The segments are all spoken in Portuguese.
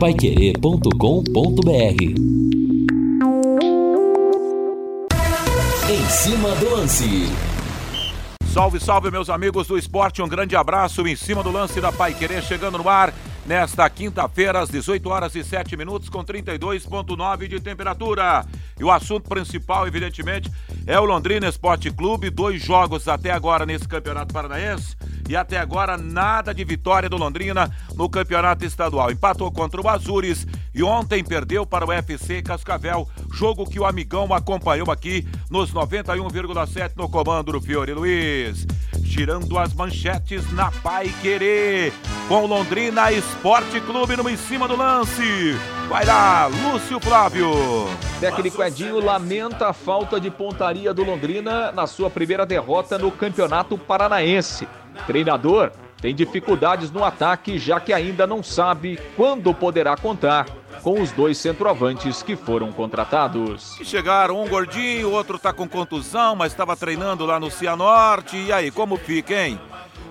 paiquerê.com.br Em cima do lance. Salve, salve, meus amigos do esporte. Um grande abraço em cima do lance da Pai Querer chegando no ar nesta quinta-feira, às 18 horas e 7 minutos, com 32,9 de temperatura. E o assunto principal, evidentemente, é o Londrina Esporte Clube. Dois jogos até agora nesse Campeonato Paranaense. E até agora nada de vitória do Londrina no Campeonato Estadual. Empatou contra o Azures e ontem perdeu para o FC Cascavel. Jogo que o amigão acompanhou aqui nos 91,7 no comando do Fiore Luiz. Tirando as manchetes na Pai Querer. Com Londrina Esporte Clube no em cima do lance. Vai lá, Lúcio Flávio. Técnico Edinho lamenta a falta de pontaria do Londrina na sua primeira derrota no Campeonato Paranaense. Treinador tem dificuldades no ataque, já que ainda não sabe quando poderá contar com os dois centroavantes que foram contratados. Chegaram um gordinho, outro tá com contusão, mas estava treinando lá no Cianorte. E aí, como fica, hein?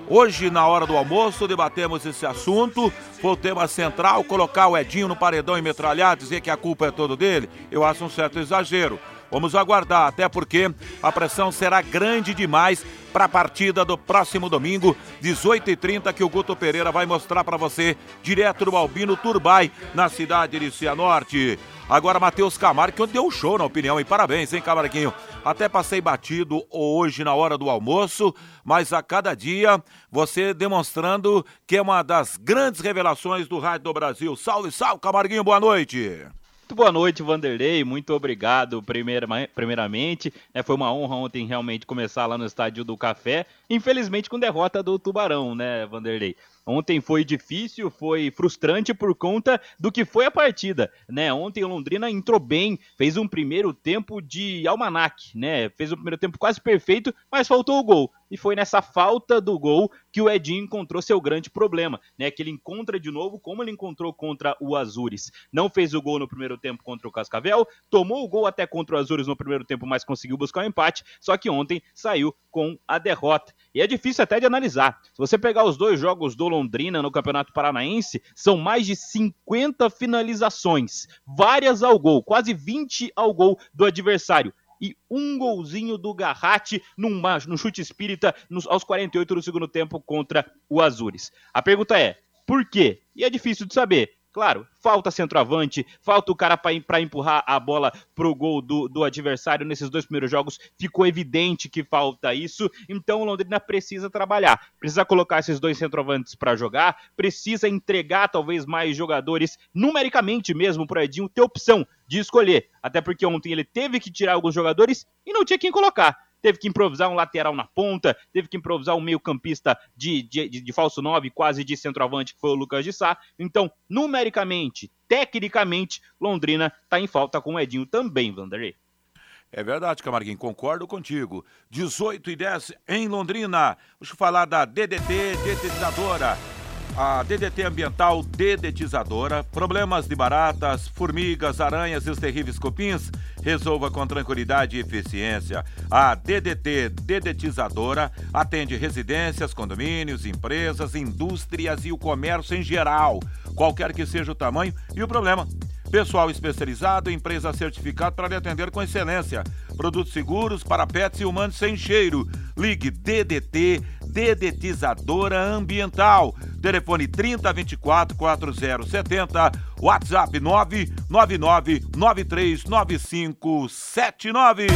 Hoje, na hora do almoço, debatemos esse assunto. Foi o tema central, colocar o Edinho no paredão e metralhar, dizer que a culpa é toda dele, eu acho um certo exagero. Vamos aguardar, até porque a pressão será grande demais para a partida do próximo domingo, 18h30, que o Guto Pereira vai mostrar para você, direto do Albino Turbai, na cidade de Cianorte. Agora, Matheus Camargo, que deu um show na opinião, e parabéns, hein, Camarguinho? Até passei batido hoje na hora do almoço, mas a cada dia você demonstrando que é uma das grandes revelações do Rádio do Brasil. Salve, salve, Camarguinho, boa noite. Muito boa noite, Vanderlei. Muito obrigado, primeiramente. É, foi uma honra ontem realmente começar lá no Estádio do Café. Infelizmente, com derrota do Tubarão, né, Vanderlei? Ontem foi difícil, foi frustrante por conta do que foi a partida, né? Ontem o Londrina entrou bem, fez um primeiro tempo de almanac, né? Fez um primeiro tempo quase perfeito, mas faltou o gol. E foi nessa falta do gol que o Edinho encontrou seu grande problema, né? Que ele encontra de novo como ele encontrou contra o Azures. Não fez o gol no primeiro tempo contra o Cascavel, tomou o gol até contra o Azures no primeiro tempo, mas conseguiu buscar o um empate, só que ontem saiu com a derrota. E é difícil até de analisar. Se você pegar os dois jogos do Londrina no Campeonato Paranaense, são mais de 50 finalizações, várias ao gol, quase 20 ao gol do adversário e um golzinho do Garratti num, num chute espírita nos, aos 48 do segundo tempo contra o Azures. A pergunta é, por quê? E é difícil de saber. Claro, falta centroavante, falta o cara para empurrar a bola pro gol do, do adversário nesses dois primeiros jogos. Ficou evidente que falta isso. Então o Londrina precisa trabalhar, precisa colocar esses dois centroavantes para jogar, precisa entregar talvez mais jogadores, numericamente mesmo, pro Edinho ter opção de escolher. Até porque ontem ele teve que tirar alguns jogadores e não tinha quem colocar teve que improvisar um lateral na ponta, teve que improvisar um meio-campista de, de, de, de, falso 9, quase de centroavante, que foi o Lucas de Sá. Então, numericamente, tecnicamente, Londrina está em falta com o Edinho também, Vanderlei. É verdade, Camarguinho, concordo contigo. 18 e 10 em Londrina. Deixa eu falar da DDT Detetizadora a DDT ambiental dedetizadora, problemas de baratas, formigas, aranhas e os terríveis cupins, resolva com tranquilidade e eficiência. A DDT dedetizadora atende residências, condomínios, empresas, indústrias e o comércio em geral, qualquer que seja o tamanho e o problema. Pessoal especializado, empresa certificada para lhe atender com excelência. Produtos seguros para pets e humanos sem cheiro. Ligue DDT Dedetizadora Ambiental. Telefone 3024 4070, WhatsApp 999 939579.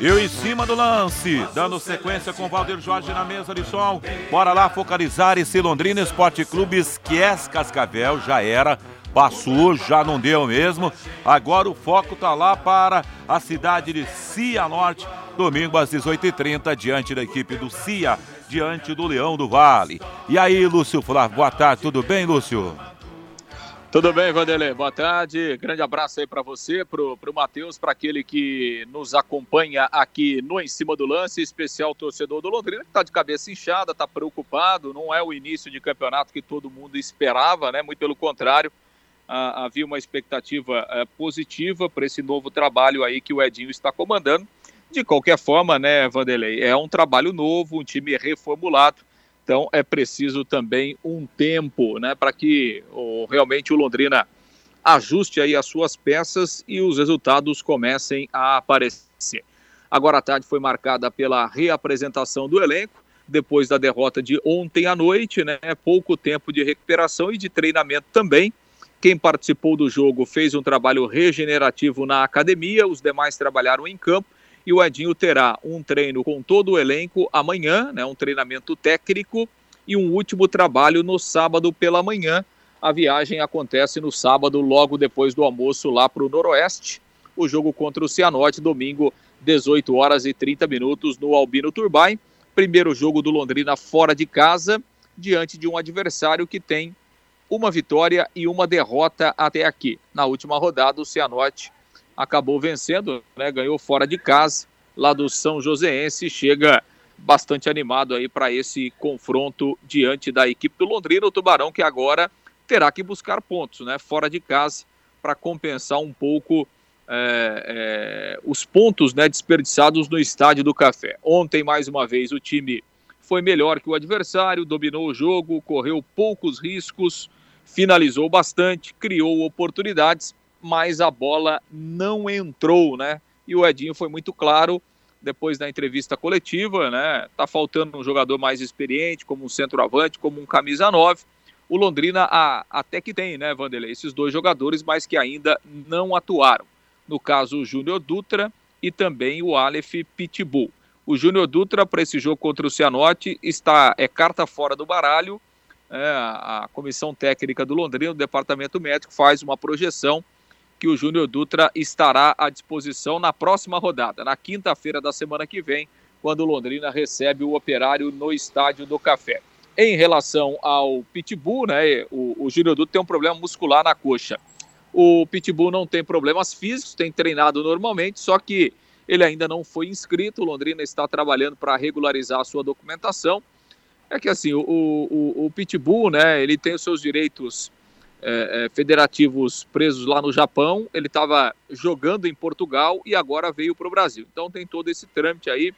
Eu em cima do lance, dando sequência com Valdir Jorge na mesa de som. Bora lá focalizar esse Londrina Esporte Clube esquece Cascavel, já era. Passou, já não deu mesmo. Agora o foco tá lá para a cidade de Cianorte, domingo às 18h30, diante da equipe do Cia, diante do Leão do Vale. E aí, Lúcio Flávio, boa tarde, tudo bem, Lúcio? Tudo bem, Vanderlei? Boa tarde. Grande abraço aí para você, pro, pro Matheus, para aquele que nos acompanha aqui no Em Cima do Lance, especial torcedor do Londrina, que tá de cabeça inchada, tá preocupado. Não é o início de campeonato que todo mundo esperava, né? Muito pelo contrário. Ah, havia uma expectativa eh, positiva para esse novo trabalho aí que o Edinho está comandando. De qualquer forma, né, Vanderlei, é um trabalho novo, um time reformulado, então é preciso também um tempo, né, para que oh, realmente o Londrina ajuste aí as suas peças e os resultados comecem a aparecer. Agora a tarde foi marcada pela reapresentação do elenco, depois da derrota de ontem à noite, né? Pouco tempo de recuperação e de treinamento também. Quem participou do jogo fez um trabalho regenerativo na academia, os demais trabalharam em campo e o Edinho terá um treino com todo o elenco amanhã, né? Um treinamento técnico e um último trabalho no sábado pela manhã. A viagem acontece no sábado, logo depois do almoço, lá para o Noroeste. O jogo contra o Cianorte, domingo, 18 horas e 30 minutos, no Albino Turbay. Primeiro jogo do Londrina fora de casa, diante de um adversário que tem uma vitória e uma derrota até aqui. Na última rodada, o Cianorte acabou vencendo, né, ganhou fora de casa, lá do São Joséense, chega bastante animado aí para esse confronto diante da equipe do Londrina, o Tubarão que agora terá que buscar pontos, né, fora de casa, para compensar um pouco é, é, os pontos né, desperdiçados no estádio do Café. Ontem, mais uma vez, o time foi melhor que o adversário, dominou o jogo, correu poucos riscos, finalizou bastante, criou oportunidades, mas a bola não entrou, né? E o Edinho foi muito claro depois da entrevista coletiva, né? Tá faltando um jogador mais experiente, como um centroavante, como um camisa 9. O Londrina a, até que tem, né, Vanderlei? Esses dois jogadores, mas que ainda não atuaram no caso o Júnior Dutra e também o Aleph Pitbull. O Júnior Dutra, para esse jogo contra o Cianorte, está, é carta fora do baralho. É, a comissão técnica do Londrina, o departamento médico, faz uma projeção que o Júnior Dutra estará à disposição na próxima rodada, na quinta-feira da semana que vem, quando o Londrina recebe o operário no Estádio do Café. Em relação ao Pitbull, né, o, o Júnior Dutra tem um problema muscular na coxa. O Pitbull não tem problemas físicos, tem treinado normalmente, só que ele ainda não foi inscrito. O Londrina está trabalhando para regularizar a sua documentação. É que assim, o, o, o Pitbull, né, ele tem os seus direitos é, é, federativos presos lá no Japão. Ele estava jogando em Portugal e agora veio para o Brasil. Então tem todo esse trâmite aí,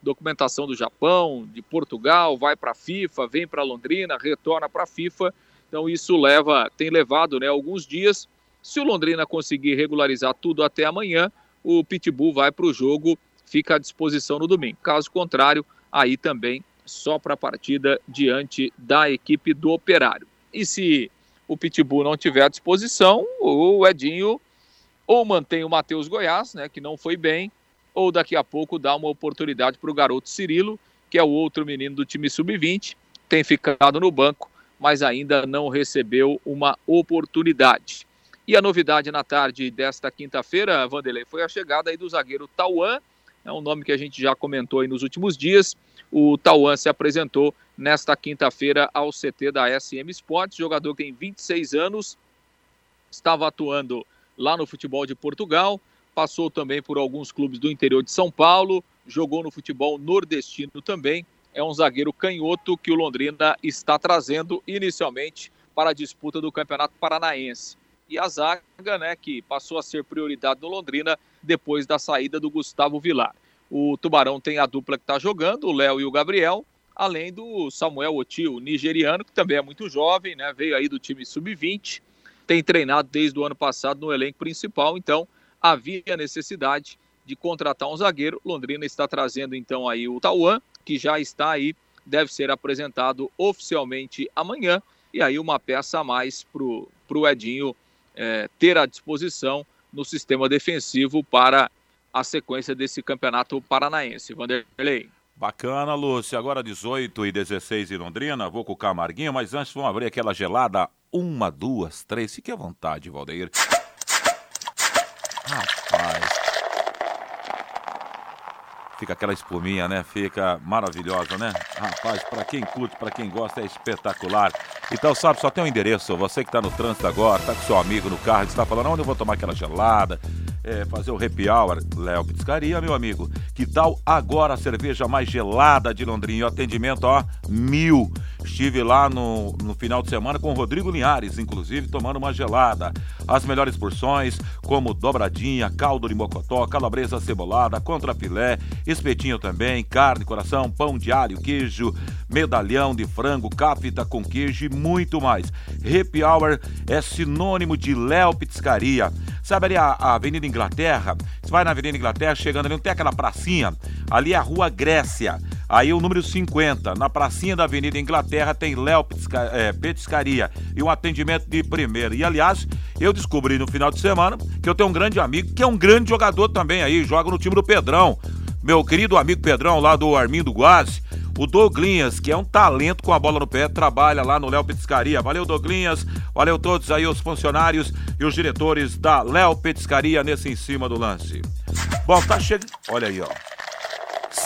documentação do Japão, de Portugal, vai para a FIFA, vem para Londrina, retorna para a FIFA. Então isso leva, tem levado, né, alguns dias. Se o Londrina conseguir regularizar tudo até amanhã, o Pitbull vai para o jogo, fica à disposição no domingo. Caso contrário, aí também só para a partida diante da equipe do Operário. E se o Pitbull não tiver à disposição, o Edinho ou mantém o Matheus Goiás, né, que não foi bem, ou daqui a pouco dá uma oportunidade para o garoto Cirilo, que é o outro menino do time sub-20, tem ficado no banco, mas ainda não recebeu uma oportunidade. E a novidade na tarde desta quinta-feira, Vanderlei, foi a chegada aí do zagueiro Tauan, é um nome que a gente já comentou aí nos últimos dias. O Tauan se apresentou nesta quinta-feira ao CT da SM Sports, jogador que tem 26 anos, estava atuando lá no futebol de Portugal, passou também por alguns clubes do interior de São Paulo, jogou no futebol nordestino também. É um zagueiro canhoto que o Londrina está trazendo inicialmente para a disputa do Campeonato Paranaense e a zaga, né, que passou a ser prioridade no Londrina depois da saída do Gustavo Vilar. O Tubarão tem a dupla que está jogando, o Léo e o Gabriel, além do Samuel Otil, nigeriano, que também é muito jovem, né, veio aí do time sub-20, tem treinado desde o ano passado no elenco principal, então havia necessidade de contratar um zagueiro. Londrina está trazendo então aí o Tauan, que já está aí, deve ser apresentado oficialmente amanhã, e aí uma peça a mais para o Edinho é, ter à disposição no sistema defensivo para a sequência desse campeonato paranaense. Vanderlei. Bacana, Lúcio. Agora 18 e 16 em Londrina. Vou com o Camarguinho, mas antes vamos abrir aquela gelada. Uma, duas, três. Fique à vontade, Valdeir. Rapaz. Fica aquela espuminha, né? Fica maravilhosa, né? Rapaz, para quem curte, para quem gosta, é espetacular. Então, sabe, só tem um endereço. Você que está no trânsito agora, está com seu amigo no carro, está falando onde eu vou tomar aquela gelada. É, fazer o happy hour, Léo Pizzaria, meu amigo. Que tal agora a cerveja mais gelada de Londrina? O atendimento, ó, mil. Estive lá no, no final de semana com o Rodrigo Linhares, inclusive, tomando uma gelada. As melhores porções, como dobradinha, caldo de mocotó, calabresa cebolada, contrafilé, espetinho também, carne, coração, pão de alho, queijo, medalhão de frango, capita com queijo e muito mais. Happy Hour é sinônimo de Léo Pizzaria. Sabe ali a, a Avenida Inglaterra? Você vai na Avenida Inglaterra, chegando ali, não tem aquela pracinha? Ali é a Rua Grécia. Aí o número 50, na pracinha da Avenida Inglaterra, tem Léo é, Petiscaria e um atendimento de primeira. E aliás, eu descobri no final de semana que eu tenho um grande amigo, que é um grande jogador também aí, joga no time do Pedrão. Meu querido amigo Pedrão, lá do Armindo Guazzi, o Douglinhas, que é um talento com a bola no pé, trabalha lá no Léo Petiscaria. Valeu, Douglinhas. Valeu todos aí, os funcionários e os diretores da Léo Petiscaria nesse em cima do lance. Bom, tá chegando. Olha aí, ó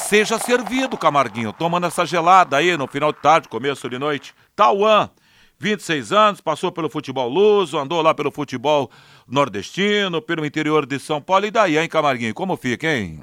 seja servido, Camarguinho, tomando essa gelada aí no final de tarde, começo de noite. Tauan, 26 anos, passou pelo futebol luso, andou lá pelo futebol nordestino, pelo interior de São Paulo. E daí, hein, Camarguinho? Como fica, hein?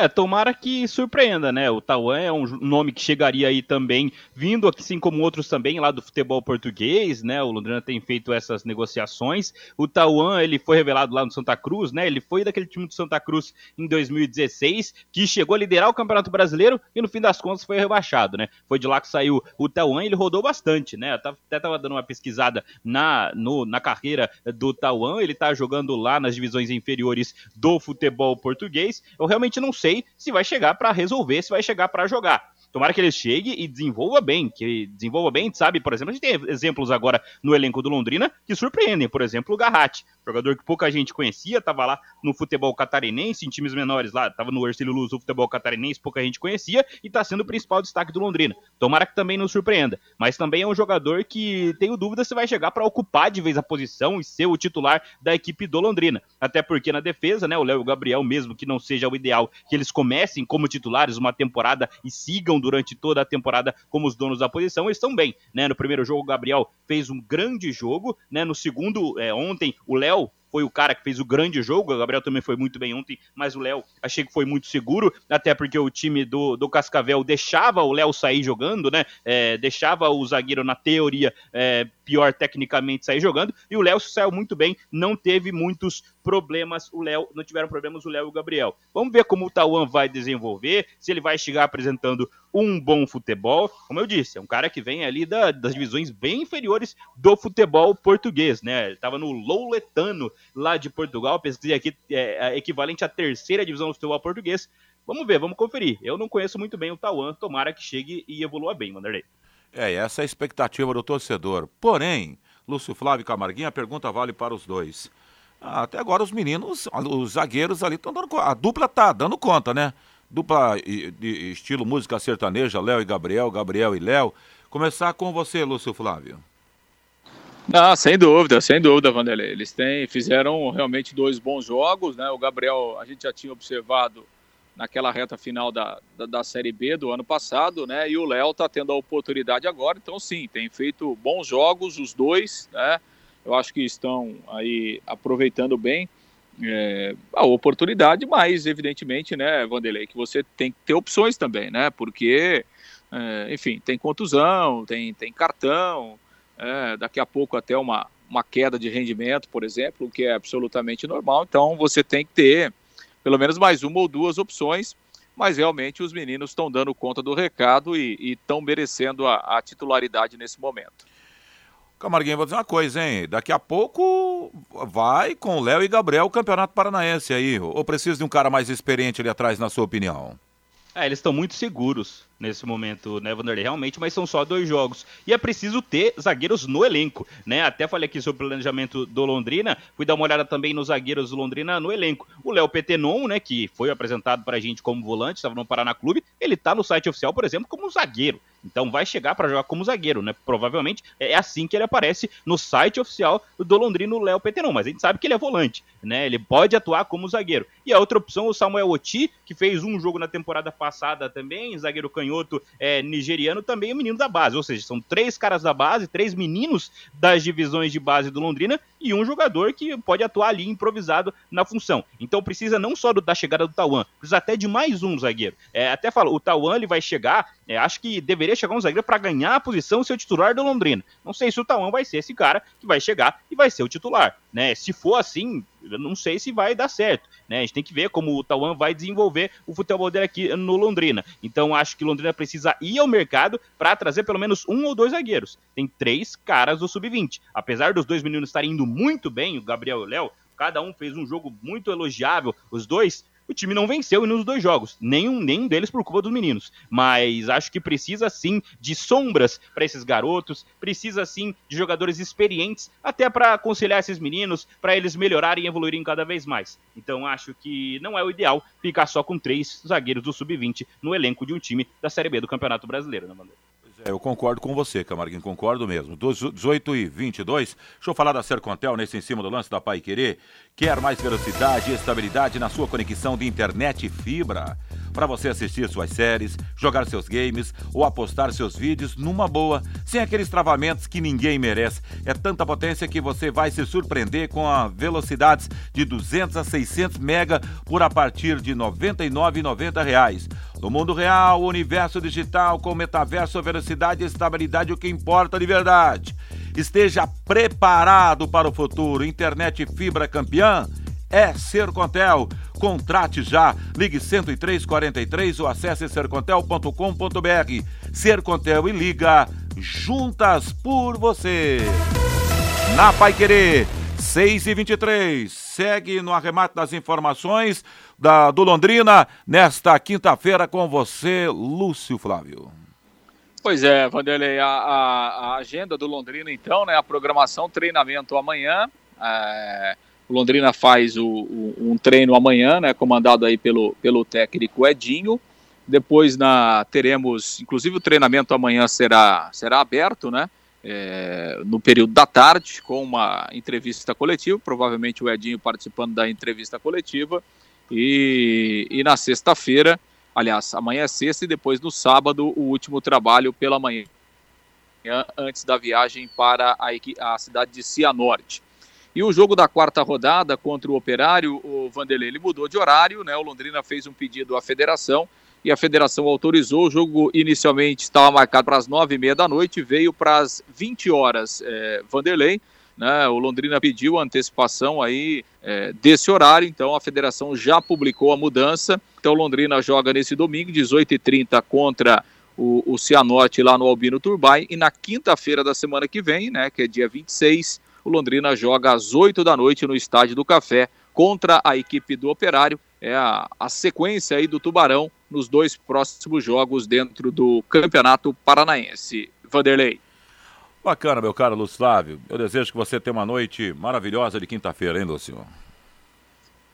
É, tomara que surpreenda, né? O Tauan é um nome que chegaria aí também, vindo assim como outros também lá do futebol português, né? O Londrina tem feito essas negociações. O Tauan, ele foi revelado lá no Santa Cruz, né? Ele foi daquele time do Santa Cruz em 2016, que chegou a liderar o Campeonato Brasileiro e no fim das contas foi rebaixado, né? Foi de lá que saiu o Tauan, ele rodou bastante, né? Eu até tava dando uma pesquisada na, no, na carreira do Tauan, ele tá jogando lá nas divisões inferiores do futebol português. Eu realmente não sei sei se vai chegar para resolver, se vai chegar para jogar. Tomara que ele chegue e desenvolva bem, que desenvolva bem, sabe? Por exemplo, a gente tem exemplos agora no elenco do Londrina que surpreendem. Por exemplo, o Garratti, jogador que pouca gente conhecia, estava lá no futebol catarinense, em times menores lá, estava no Ercílio Luz, o futebol catarinense, pouca gente conhecia e está sendo o principal destaque do Londrina. Tomara que também nos surpreenda. Mas também é um jogador que tenho dúvida se vai chegar para ocupar de vez a posição e ser o titular da equipe do Londrina. Até porque na defesa, né, o Léo Gabriel, mesmo que não seja o ideal que eles comecem como titulares uma temporada e sigam durante toda a temporada como os donos da posição, estão bem, né? No primeiro jogo, o Gabriel fez um grande jogo, né? No segundo, é, ontem, o Léo foi o cara que fez o grande jogo. O Gabriel também foi muito bem ontem, mas o Léo achei que foi muito seguro, até porque o time do, do Cascavel deixava o Léo sair jogando, né? É, deixava o zagueiro, na teoria, é, pior tecnicamente sair jogando, e o Léo saiu muito bem, não teve muitos problemas, o Léo, não tiveram problemas o Léo e o Gabriel. Vamos ver como o Tauan vai desenvolver, se ele vai chegar apresentando um bom futebol. Como eu disse, é um cara que vem ali da, das divisões bem inferiores do futebol português, né? Ele estava no Louletano, lá de Portugal, pesquisei aqui, é, é equivalente à terceira divisão do futebol português. Vamos ver, vamos conferir. Eu não conheço muito bem o Tauan, tomara que chegue e evolua bem, Wanderlei. É, essa é a expectativa do torcedor. Porém, Lúcio Flávio Camarguinha, a pergunta vale para os dois. Ah, até agora os meninos, os zagueiros ali estão dando. A dupla tá dando conta, né? Dupla de estilo música sertaneja, Léo e Gabriel, Gabriel e Léo. Começar com você, Lúcio Flávio. Não, sem dúvida, sem dúvida, Vanderlei. Eles têm, fizeram realmente dois bons jogos, né? O Gabriel, a gente já tinha observado naquela reta final da, da, da, Série B do ano passado, né? E o Léo está tendo a oportunidade agora, então sim, tem feito bons jogos os dois, né? Eu acho que estão aí aproveitando bem é, a oportunidade, mas evidentemente, né, Vanderlei, que você tem que ter opções também, né? Porque, é, enfim, tem contusão, tem, tem cartão, é, daqui a pouco até uma, uma queda de rendimento, por exemplo, o que é absolutamente normal. Então você tem que ter pelo menos mais uma ou duas opções, mas realmente os meninos estão dando conta do recado e estão merecendo a, a, titularidade nesse momento. Camarguinho, vou dizer uma coisa, hein? Daqui a pouco vai com Léo e Gabriel o Campeonato Paranaense aí. Ou precisa de um cara mais experiente ali atrás, na sua opinião? É, eles estão muito seguros nesse momento, né, Vanderlei? Realmente, mas são só dois jogos. E é preciso ter zagueiros no elenco, né? Até falei aqui sobre o planejamento do Londrina, fui dar uma olhada também nos zagueiros do Londrina no elenco. O Léo Petenon, né, que foi apresentado pra gente como volante, estava no Paraná Clube, ele tá no site oficial, por exemplo, como zagueiro. Então vai chegar para jogar como zagueiro, né? Provavelmente é assim que ele aparece no site oficial do Londrina, o Léo Petenon, mas a gente sabe que ele é volante, né? Ele pode atuar como zagueiro. E a outra opção, o Samuel Oti, que fez um jogo na temporada passada também, zagueiro canhoto canhoto é, nigeriano, também é menino da base. Ou seja, são três caras da base, três meninos das divisões de base do Londrina e um jogador que pode atuar ali improvisado na função. Então precisa não só do, da chegada do Tauan, precisa até de mais um zagueiro. É, até falo, o Tauan ele vai chegar, é, acho que deveria chegar um zagueiro para ganhar a posição ser o titular do Londrina. Não sei se o Tauan vai ser esse cara que vai chegar e vai ser o titular, né? Se for assim, não sei se vai dar certo, né? A gente tem que ver como o Tauan vai desenvolver o futebol dele aqui no Londrina. Então acho que Londrina precisa ir ao mercado para trazer pelo menos um ou dois zagueiros. Tem três caras do sub-20. Apesar dos dois meninos estarem indo muito bem, o Gabriel e o Léo, cada um fez um jogo muito elogiável, os dois, o time não venceu nos dois jogos, nenhum, nenhum deles por culpa dos meninos. Mas acho que precisa sim de sombras para esses garotos, precisa sim de jogadores experientes, até para aconselhar esses meninos, para eles melhorarem e evoluírem cada vez mais. Então acho que não é o ideal ficar só com três zagueiros do sub-20 no elenco de um time da Série B do Campeonato Brasileiro, né, Bandeira? É, eu concordo com você, Camarguinho, concordo mesmo. 18 e 22, deixa eu falar da Sercontel nesse em cima do lance da Pai Querer. Quer mais velocidade e estabilidade na sua conexão de internet e fibra? Para você assistir suas séries, jogar seus games ou apostar seus vídeos numa boa, sem aqueles travamentos que ninguém merece. É tanta potência que você vai se surpreender com a velocidades de 200 a 600 mega por a partir de R$ 99,90. No mundo real, universo digital com metaverso, velocidade e estabilidade, o que importa de verdade. Esteja preparado para o futuro. Internet fibra campeã é Sercontel. Contrate já. Ligue 10343 ou acesse sercontel.com.br. Sercontel e liga juntas por você. Na Pai Querer 6 e 23 segue no arremate das informações da, do Londrina nesta quinta-feira com você, Lúcio Flávio. Pois é, Vanderlei, a, a, agenda do Londrina, então, né? A programação, treinamento amanhã. É, o Londrina faz o, o, um treino amanhã, né? Comandado aí pelo, pelo técnico Edinho. Depois na, teremos, inclusive o treinamento amanhã será, será aberto, né? É, no período da tarde, com uma entrevista coletiva, provavelmente o Edinho participando da entrevista coletiva. E, e na sexta-feira Aliás, amanhã é sexta e depois no sábado o último trabalho pela manhã, antes da viagem para a, a cidade de Cianorte. E o jogo da quarta rodada contra o Operário, o Vanderlei, ele mudou de horário, né? O Londrina fez um pedido à federação e a federação autorizou. O jogo inicialmente estava marcado para as nove e meia da noite, veio para as 20 horas. É, Vanderlei, né? O Londrina pediu antecipação aí é, desse horário, então a federação já publicou a mudança. Então Londrina joga nesse domingo, 18h30, contra o, o Cianorte lá no Albino Turbay. E na quinta-feira da semana que vem, né, que é dia 26, o Londrina joga às 8 da noite no Estádio do Café contra a equipe do Operário. É a, a sequência aí do Tubarão nos dois próximos jogos dentro do Campeonato Paranaense. Vanderlei. Bacana, meu caro Lúcio Flávio. Eu desejo que você tenha uma noite maravilhosa de quinta-feira, hein, Lúcio?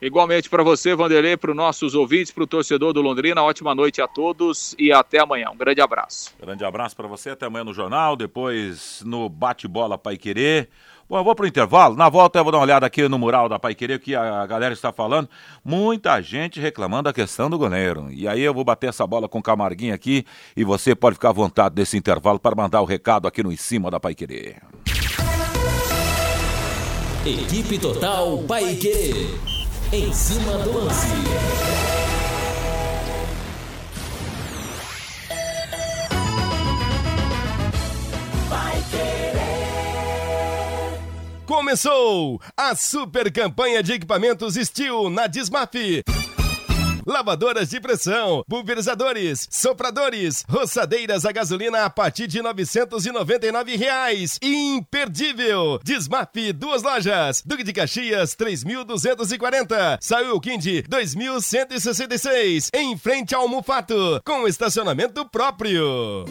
Igualmente para você, Vanderlei, para os nossos ouvintes, para o torcedor do Londrina, ótima noite a todos e até amanhã. Um grande abraço. Grande abraço para você, até amanhã no Jornal, depois no Bate-Bola Pai Querer. Bom, eu vou pro intervalo. Na volta eu vou dar uma olhada aqui no mural da Pai Querer, que a galera está falando. Muita gente reclamando da questão do goleiro. E aí eu vou bater essa bola com o Camarguinho aqui e você pode ficar à vontade desse intervalo para mandar o recado aqui no Em Cima da Pai Querer. Equipe Total Pai Querer. Em cima do lance. Começou a super campanha de equipamentos Steel na Dismaf. Lavadoras de pressão, pulverizadores, sopradores, roçadeiras a gasolina a partir de 999 reais. Imperdível! Desmaf, duas lojas. Duque de Caxias, 3.240. Saiu Quindi, 2.166. Em frente ao Mufato, com estacionamento próprio.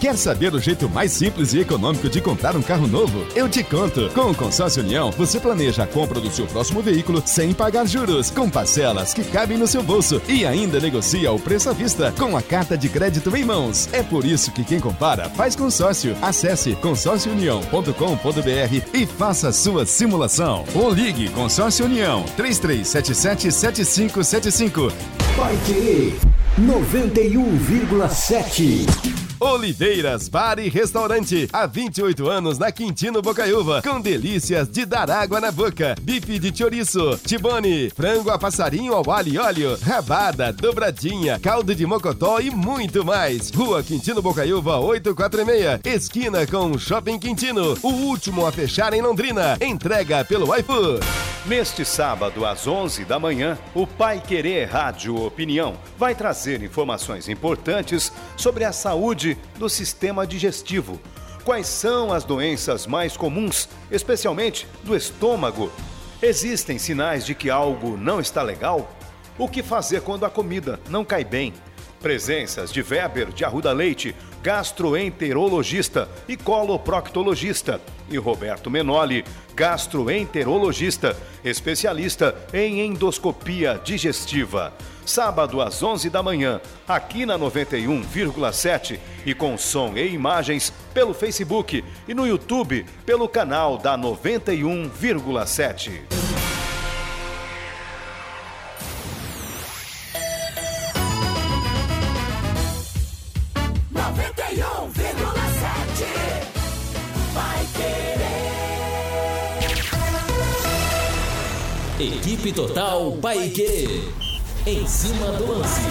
Quer saber o jeito mais simples e econômico de comprar um carro novo? Eu te conto. Com o Consórcio União, você planeja a compra do seu próximo veículo sem pagar juros, com parcelas que cabem no seu bolso e ainda negocia o preço à vista com a carta de crédito em mãos. É por isso que quem compara faz consórcio. Acesse consórciounião.com.br e faça sua simulação. Ou ligue Consórcio União 3377 7575. Vai querer 91,7. Oliveiras Bar e Restaurante. Há 28 anos na Quintino Bocaiúva. Com delícias de dar água na boca. Bife de chouriço, tibone, frango a passarinho ao alho e óleo, rabada, dobradinha, caldo de mocotó e muito mais. Rua Quintino Bocaiúva 846. Esquina com Shopping Quintino. O último a fechar em Londrina. Entrega pelo iFood. Neste sábado, às 11 da manhã, o Pai Querer Rádio Opinião vai trazer informações importantes sobre a saúde do sistema digestivo. Quais são as doenças mais comuns, especialmente do estômago? Existem sinais de que algo não está legal? O que fazer quando a comida não cai bem? Presenças de Weber de Arruda Leite, gastroenterologista e coloproctologista, e Roberto Menoli, gastroenterologista, especialista em endoscopia digestiva. Sábado às 11 da manhã, aqui na 91,7 e com som e imagens pelo Facebook e no YouTube pelo canal da 91,7. Equipe Total Paique. Em cima do lance.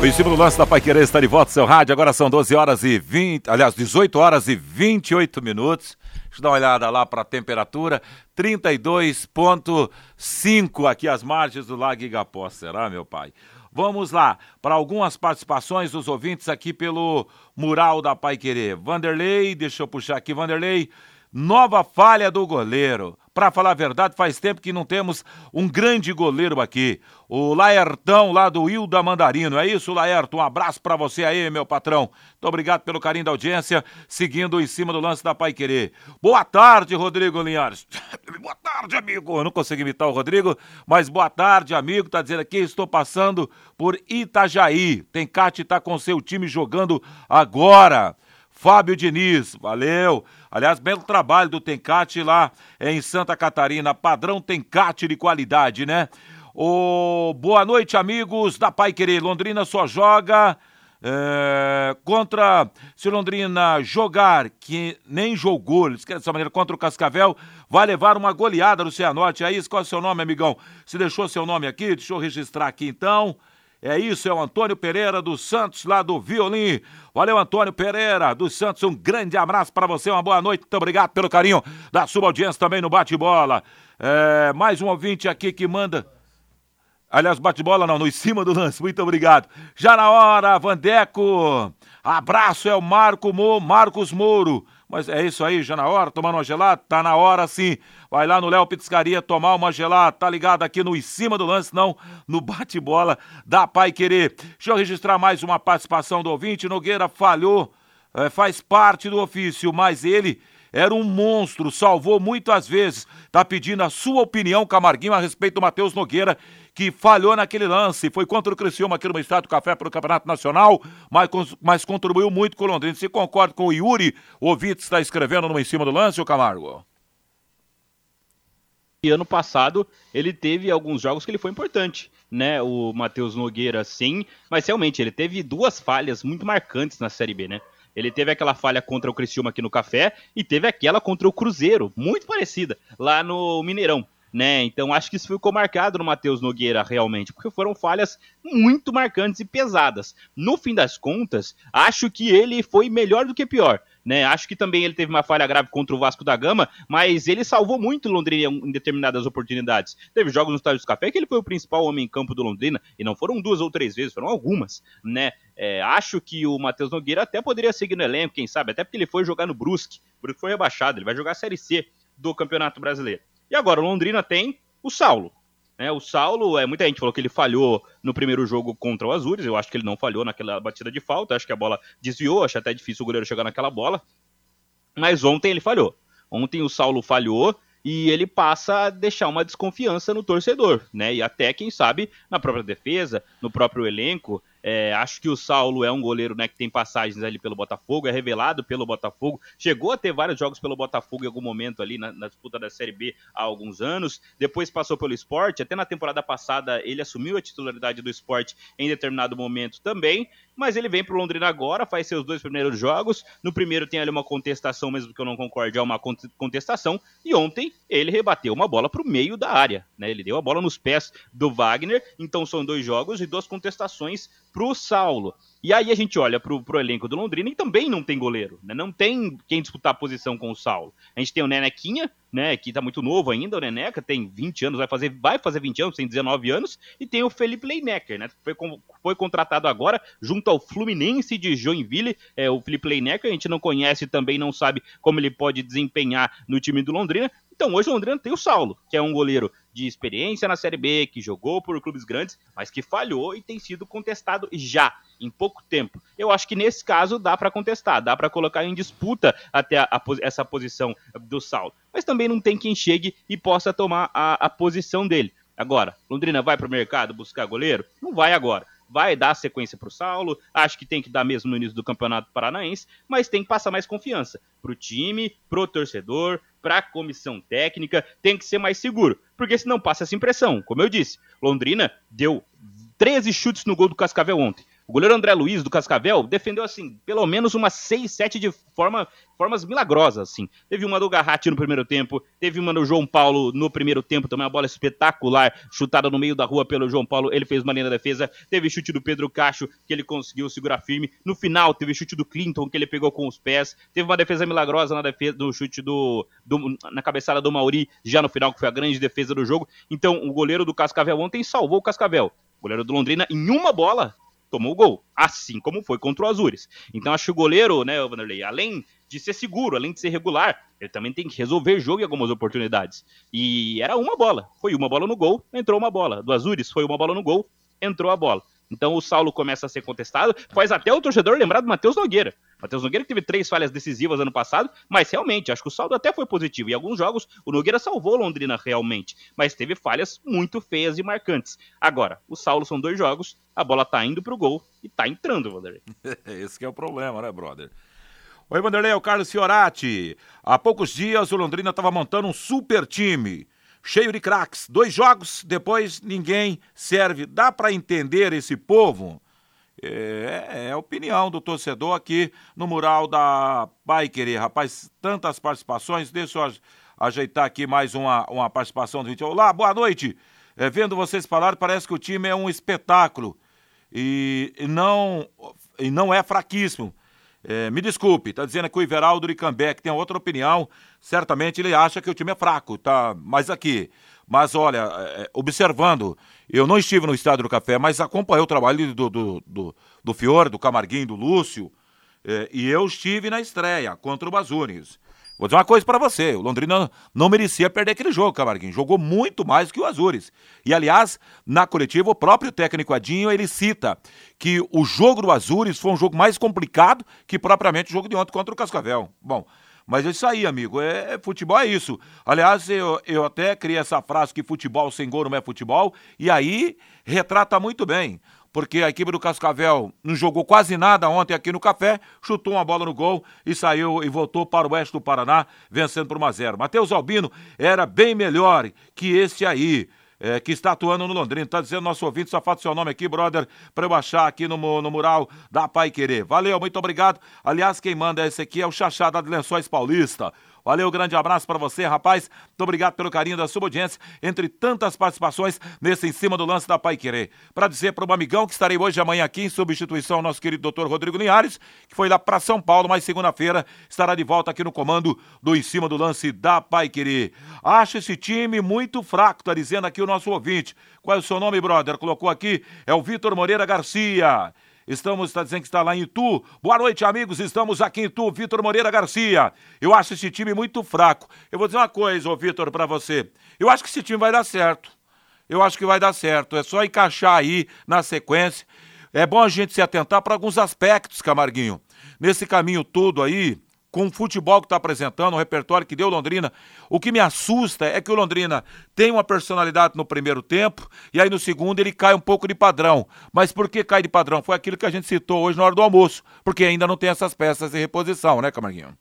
O em cima do lance da Paiquerê está de volta seu rádio. Agora são 12 horas e 20, aliás, 18 horas e 28 minutos. Deixa eu dar uma olhada lá para a temperatura. 32,5 aqui às margens do Lago Igapó. Será, meu pai? Vamos lá para algumas participações dos ouvintes aqui pelo mural da Pai Querer. Vanderlei, deixa eu puxar aqui, Vanderlei. Nova falha do goleiro. Para falar a verdade, faz tempo que não temos um grande goleiro aqui. O Laertão, lá do Hilda Mandarino. É isso, Laerto? Um abraço para você aí, meu patrão. Muito obrigado pelo carinho da audiência, seguindo em cima do lance da Pai Querer. Boa tarde, Rodrigo Linhares. boa tarde, amigo. Eu não consegui imitar o Rodrigo, mas boa tarde, amigo. Tá dizendo aqui, estou passando por Itajaí. Tem Cate tá com seu time jogando agora. Fábio Diniz, valeu. Aliás, belo trabalho do Tencate lá em Santa Catarina. Padrão Tencate de qualidade, né? O... Boa noite, amigos da Pai Querer. Londrina só joga é... contra. Se Londrina jogar, que nem jogou, dessa maneira, contra o Cascavel, vai levar uma goleada no Cianorte. É isso? Qual é o seu nome, amigão? Se deixou seu nome aqui, deixa eu registrar aqui então. É isso, é o Antônio Pereira dos Santos, lá do Violim. Valeu, Antônio Pereira dos Santos. Um grande abraço para você, uma boa noite. Muito obrigado pelo carinho da sua audiência também no bate-bola. É, mais um ouvinte aqui que manda. Aliás, bate-bola não, no em cima do lance. Muito obrigado. Já na hora, Vandeco. Abraço, é o Marco Mo, Marcos Mouro. Mas é isso aí, já na hora, tomando uma gelada? Tá na hora sim. Vai lá no Léo Pizzaria tomar uma gelada, tá ligado aqui no em cima do lance, não no bate-bola da Pai Querer. Deixa eu registrar mais uma participação do ouvinte. Nogueira falhou, é, faz parte do ofício, mas ele era um monstro, salvou muitas vezes. Tá pedindo a sua opinião, Camarguinho, a respeito do Matheus Nogueira que falhou naquele lance. Foi contra o Criciúma aqui no Estado do Café para o Campeonato Nacional, mas, mas contribuiu muito com o Londrina. Você concorda com o Yuri? O ouvinte está escrevendo no em cima do lance, o Camargo? E ano passado ele teve alguns jogos que ele foi importante, né? O Matheus Nogueira, sim, mas realmente ele teve duas falhas muito marcantes na Série B, né? Ele teve aquela falha contra o Criciúma aqui no Café e teve aquela contra o Cruzeiro, muito parecida, lá no Mineirão né? Então acho que isso ficou marcado no Matheus Nogueira realmente, porque foram falhas muito marcantes e pesadas. No fim das contas, acho que ele foi melhor do que pior. Né, acho que também ele teve uma falha grave contra o Vasco da Gama, mas ele salvou muito o Londrina em determinadas oportunidades. Teve jogos no Estádio do Café que ele foi o principal homem em campo do Londrina, e não foram duas ou três vezes, foram algumas, né? É, acho que o Matheus Nogueira até poderia seguir no elenco, quem sabe, até porque ele foi jogar no Brusque. O Brusque foi rebaixado, ele vai jogar a Série C do Campeonato Brasileiro. E agora o Londrina tem o Saulo. Né? O Saulo, é, muita gente falou que ele falhou no primeiro jogo contra o Azures. Eu acho que ele não falhou naquela batida de falta. Acho que a bola desviou. Acho até difícil o goleiro chegar naquela bola. Mas ontem ele falhou. Ontem o Saulo falhou e ele passa a deixar uma desconfiança no torcedor, né? E até, quem sabe, na própria defesa, no próprio elenco. É, acho que o Saulo é um goleiro né, que tem passagens ali pelo Botafogo, é revelado pelo Botafogo, chegou a ter vários jogos pelo Botafogo em algum momento ali na, na disputa da Série B há alguns anos, depois passou pelo esporte, até na temporada passada ele assumiu a titularidade do esporte em determinado momento também, mas ele vem para o Londrina agora, faz seus dois primeiros jogos. No primeiro tem ali uma contestação, mesmo que eu não concorde, é uma contestação. E ontem ele rebateu uma bola para o meio da área. Né? Ele deu a bola nos pés do Wagner. Então são dois jogos e duas contestações para o Saulo. E aí a gente olha para o elenco do Londrina e também não tem goleiro, né? Não tem quem disputar a posição com o Saulo. A gente tem o Nenequinha, né? Que tá muito novo ainda, o Neneca, tem 20 anos, vai fazer, vai fazer 20 anos, tem 19 anos, e tem o Felipe Leinecker, né? Foi, foi contratado agora junto ao Fluminense de Joinville. É, o Felipe Leinecker, a gente não conhece também, não sabe como ele pode desempenhar no time do Londrina. Então hoje o Londrina tem o Saulo, que é um goleiro de experiência na Série B, que jogou por clubes grandes, mas que falhou e tem sido contestado já em pouco tempo. Eu acho que nesse caso dá para contestar, dá para colocar em disputa até a, a, essa posição do Saulo. Mas também não tem quem chegue e possa tomar a, a posição dele. Agora, Londrina vai para o mercado buscar goleiro? Não vai agora vai dar sequência para o Saulo, acho que tem que dar mesmo no início do Campeonato Paranaense, mas tem que passar mais confiança para o time, para o torcedor, para a comissão técnica, tem que ser mais seguro, porque senão passa essa impressão. Como eu disse, Londrina deu 13 chutes no gol do Cascavel ontem. O goleiro André Luiz, do Cascavel, defendeu, assim, pelo menos umas 6, 7 de forma, formas milagrosas, assim. Teve uma do Garratti no primeiro tempo, teve uma do João Paulo no primeiro tempo, também uma bola espetacular, chutada no meio da rua pelo João Paulo, ele fez uma linha da defesa. Teve chute do Pedro Cacho, que ele conseguiu segurar firme. No final, teve chute do Clinton, que ele pegou com os pés. Teve uma defesa milagrosa na defesa, no chute do, do na cabeçada do Mauri, já no final, que foi a grande defesa do jogo. Então, o goleiro do Cascavel ontem salvou o Cascavel. Goleiro do Londrina, em uma bola, tomou o gol, assim como foi contra o Azures. Então acho que o goleiro, né, Vanderlei, além de ser seguro, além de ser regular, ele também tem que resolver jogo em algumas oportunidades. E era uma bola, foi uma bola no gol, entrou uma bola. Do Azures foi uma bola no gol, entrou a bola. Então o Saulo começa a ser contestado, faz até o torcedor lembrar do Matheus Nogueira. Matheus Nogueira que teve três falhas decisivas ano passado, mas realmente, acho que o saldo até foi positivo. Em alguns jogos, o Nogueira salvou Londrina realmente, mas teve falhas muito feias e marcantes. Agora, o Saulo são dois jogos, a bola tá indo pro gol e tá entrando, Vanderlei. Esse é o problema, né, brother? Oi, Vanderlei, é o Carlos Fiorati. Há poucos dias o Londrina estava montando um super time cheio de craques. Dois jogos, depois ninguém serve. Dá para entender esse povo? É, é, a opinião do torcedor aqui no mural da Pai Querer. Rapaz, tantas participações. Deixa eu ajeitar aqui mais uma, uma participação do vídeo. Olá, boa noite. É, vendo vocês falar, parece que o time é um espetáculo e, e não, e não é fraquíssimo. É, me desculpe, está dizendo que o Iveraldo Ricambeck tem outra opinião. Certamente ele acha que o time é fraco, tá? Mas aqui. Mas olha, é, observando, eu não estive no Estádio do Café, mas acompanhei o trabalho do, do, do, do Fiore, do Camarguinho, do Lúcio. É, e eu estive na estreia contra o Bazunes. Vou dizer uma coisa para você, o Londrina não merecia perder aquele jogo, Camarguinho. Jogou muito mais que o Azures. E, aliás, na coletiva, o próprio técnico Adinho, ele cita que o jogo do Azures foi um jogo mais complicado que propriamente o jogo de ontem contra o Cascavel. Bom, mas é isso aí, amigo. É, é, futebol é isso. Aliás, eu, eu até criei essa frase que futebol sem gol não é futebol, e aí retrata muito bem porque a equipe do Cascavel não jogou quase nada ontem aqui no Café, chutou uma bola no gol e saiu e voltou para o oeste do Paraná, vencendo por 1 a 0. Matheus Albino era bem melhor que esse aí. É, que está atuando no Londrina. Está dizendo nosso ouvinte, só falta seu nome aqui, brother, para eu achar aqui no, no mural da Pai Querer. Valeu, muito obrigado. Aliás, quem manda esse aqui é o Chachada de Lençóis Paulista. Valeu, grande abraço para você, rapaz. Muito obrigado pelo carinho da sua audiência, entre tantas participações nesse em cima do lance da Pai Querer. Para dizer para o amigão que estarei hoje e amanhã aqui em substituição ao nosso querido doutor Rodrigo Linhares, que foi lá para São Paulo, mas segunda-feira estará de volta aqui no comando do em cima do lance da Pai Querer. Acho esse time muito fraco, tá dizendo aqui o nosso ouvinte. Qual é o seu nome, brother? Colocou aqui, é o Vitor Moreira Garcia. Estamos, está dizendo que está lá em Itu. Boa noite, amigos. Estamos aqui em Itu. Vitor Moreira Garcia. Eu acho esse time muito fraco. Eu vou dizer uma coisa, ô Vitor, para você. Eu acho que esse time vai dar certo. Eu acho que vai dar certo. É só encaixar aí na sequência. É bom a gente se atentar para alguns aspectos, Camarguinho. Nesse caminho todo aí, com o futebol que está apresentando, o repertório que deu Londrina. O que me assusta é que o Londrina tem uma personalidade no primeiro tempo e aí no segundo ele cai um pouco de padrão. Mas por que cai de padrão? Foi aquilo que a gente citou hoje na hora do almoço, porque ainda não tem essas peças de reposição, né, Camarguinho?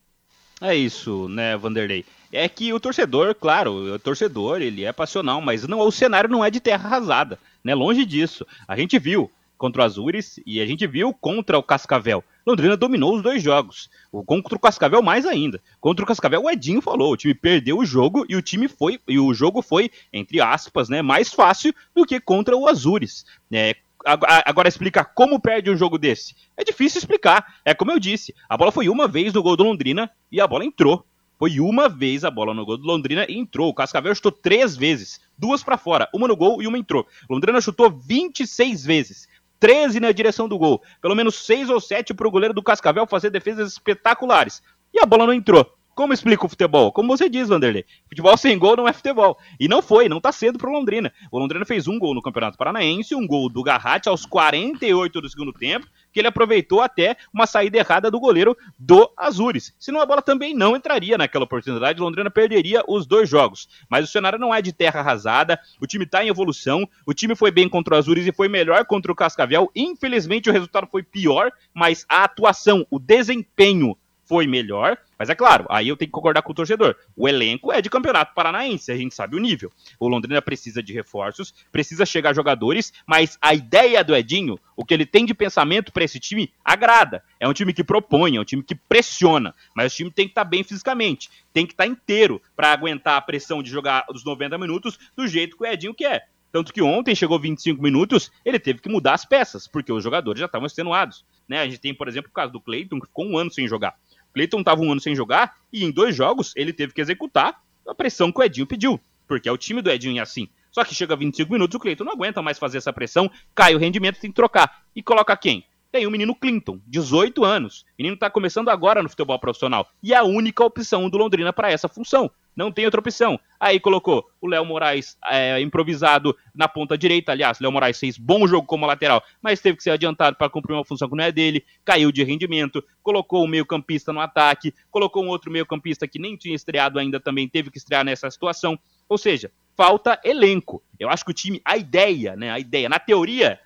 É isso, né, Vanderlei? É que o torcedor, claro, o torcedor, ele é passional, mas não, o cenário não é de terra arrasada, né? Longe disso. A gente viu contra o Azures e a gente viu contra o Cascavel. Londrina dominou os dois jogos. O contra o Cascavel mais ainda. Contra o Cascavel o Edinho falou, o time perdeu o jogo e o time foi e o jogo foi entre aspas, né, mais fácil do que contra o Azures. É, agora explica como perde um jogo desse. É difícil explicar. É como eu disse, a bola foi uma vez no gol do Londrina e a bola entrou. Foi uma vez a bola no gol do Londrina e entrou. O Cascavel chutou três vezes, duas para fora, uma no gol e uma entrou. Londrina chutou 26 vezes. 13 na direção do gol. Pelo menos 6 ou 7 para o goleiro do Cascavel fazer defesas espetaculares. E a bola não entrou. Como explica o futebol? Como você diz, Vanderlei. Futebol sem gol não é futebol. E não foi, não tá cedo pro Londrina. O Londrina fez um gol no Campeonato Paranaense, um gol do Garratti aos 48 do segundo tempo, que ele aproveitou até uma saída errada do goleiro do Azures. Senão a bola também não entraria naquela oportunidade, Londrina perderia os dois jogos. Mas o cenário não é de terra arrasada, o time tá em evolução, o time foi bem contra o Azures e foi melhor contra o Cascavel. Infelizmente o resultado foi pior, mas a atuação, o desempenho foi melhor, mas é claro, aí eu tenho que concordar com o torcedor. O elenco é de campeonato paranaense, a gente sabe o nível. O Londrina precisa de reforços, precisa chegar jogadores, mas a ideia do Edinho, o que ele tem de pensamento para esse time, agrada. É um time que propõe, é um time que pressiona, mas o time tem que estar tá bem fisicamente, tem que estar tá inteiro para aguentar a pressão de jogar os 90 minutos do jeito que o Edinho quer. Tanto que ontem chegou 25 minutos, ele teve que mudar as peças, porque os jogadores já estavam extenuados. Né? A gente tem, por exemplo, o caso do Cleiton, que ficou um ano sem jogar. Cleiton estava um ano sem jogar e em dois jogos ele teve que executar a pressão que o Edinho pediu, porque é o time do Edinho é assim. Só que chega 25 minutos, o Cleiton não aguenta mais fazer essa pressão, cai o rendimento, tem que trocar. E coloca quem? Tem o menino Clinton, 18 anos. O menino está começando agora no futebol profissional. E é a única opção do Londrina para essa função. Não tem outra opção. Aí colocou o Léo Moraes é, improvisado na ponta direita. Aliás, Léo Moraes fez bom jogo como lateral, mas teve que ser adiantado para cumprir uma função que não é dele. Caiu de rendimento. Colocou o meio-campista no ataque. Colocou um outro meio-campista que nem tinha estreado ainda também, teve que estrear nessa situação. Ou seja, falta elenco. Eu acho que o time, a ideia, né? A ideia, na teoria,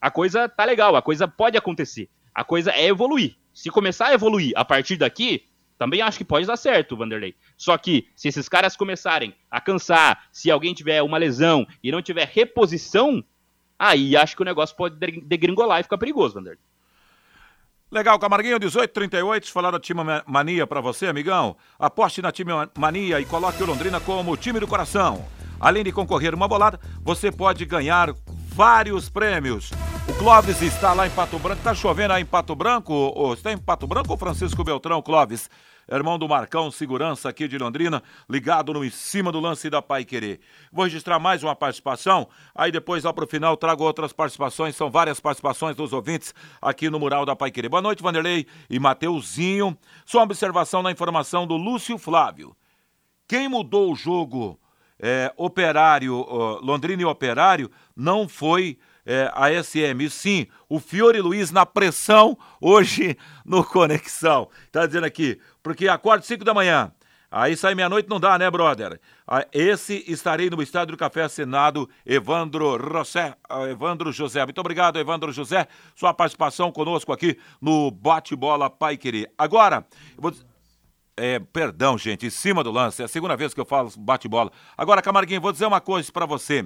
a coisa tá legal, a coisa pode acontecer. A coisa é evoluir. Se começar a evoluir a partir daqui, também acho que pode dar certo, Vanderlei. Só que se esses caras começarem a cansar, se alguém tiver uma lesão e não tiver reposição, aí acho que o negócio pode degringolar e ficar perigoso, Vanderlei. Legal, Camarguinho, 1838, falar da Time Mania para você, amigão. Aposte na Time Mania e coloque o Londrina como time do coração. Além de concorrer uma bolada, você pode ganhar vários prêmios. O Clóvis está lá em Pato Branco. Está chovendo aí em Pato Branco? Ou, está em Pato Branco ou Francisco Beltrão, Clóvis? Irmão do Marcão, segurança aqui de Londrina, ligado no em cima do lance da Pai Querer. Vou registrar mais uma participação, aí depois lá pro final trago outras participações, são várias participações dos ouvintes aqui no Mural da Pai Querer. Boa noite, Vanderlei e Mateuzinho. Só uma observação na informação do Lúcio Flávio. Quem mudou o jogo é, Operário, Londrina e Operário, não foi é, a SM, sim o Fiore Luiz na pressão hoje no Conexão. Tá dizendo aqui, porque acordo 5 da manhã. Aí sai meia-noite, não dá, né, brother? Ah, esse estarei no Estádio do Café assinado Evandro José. Ah, Evandro José. Muito obrigado, Evandro José, sua participação conosco aqui no Bate-Bola Pai Querer. Agora, eu vou é, perdão, gente, em cima do lance. É a segunda vez que eu falo bate-bola. Agora, Camarguinho, vou dizer uma coisa para você.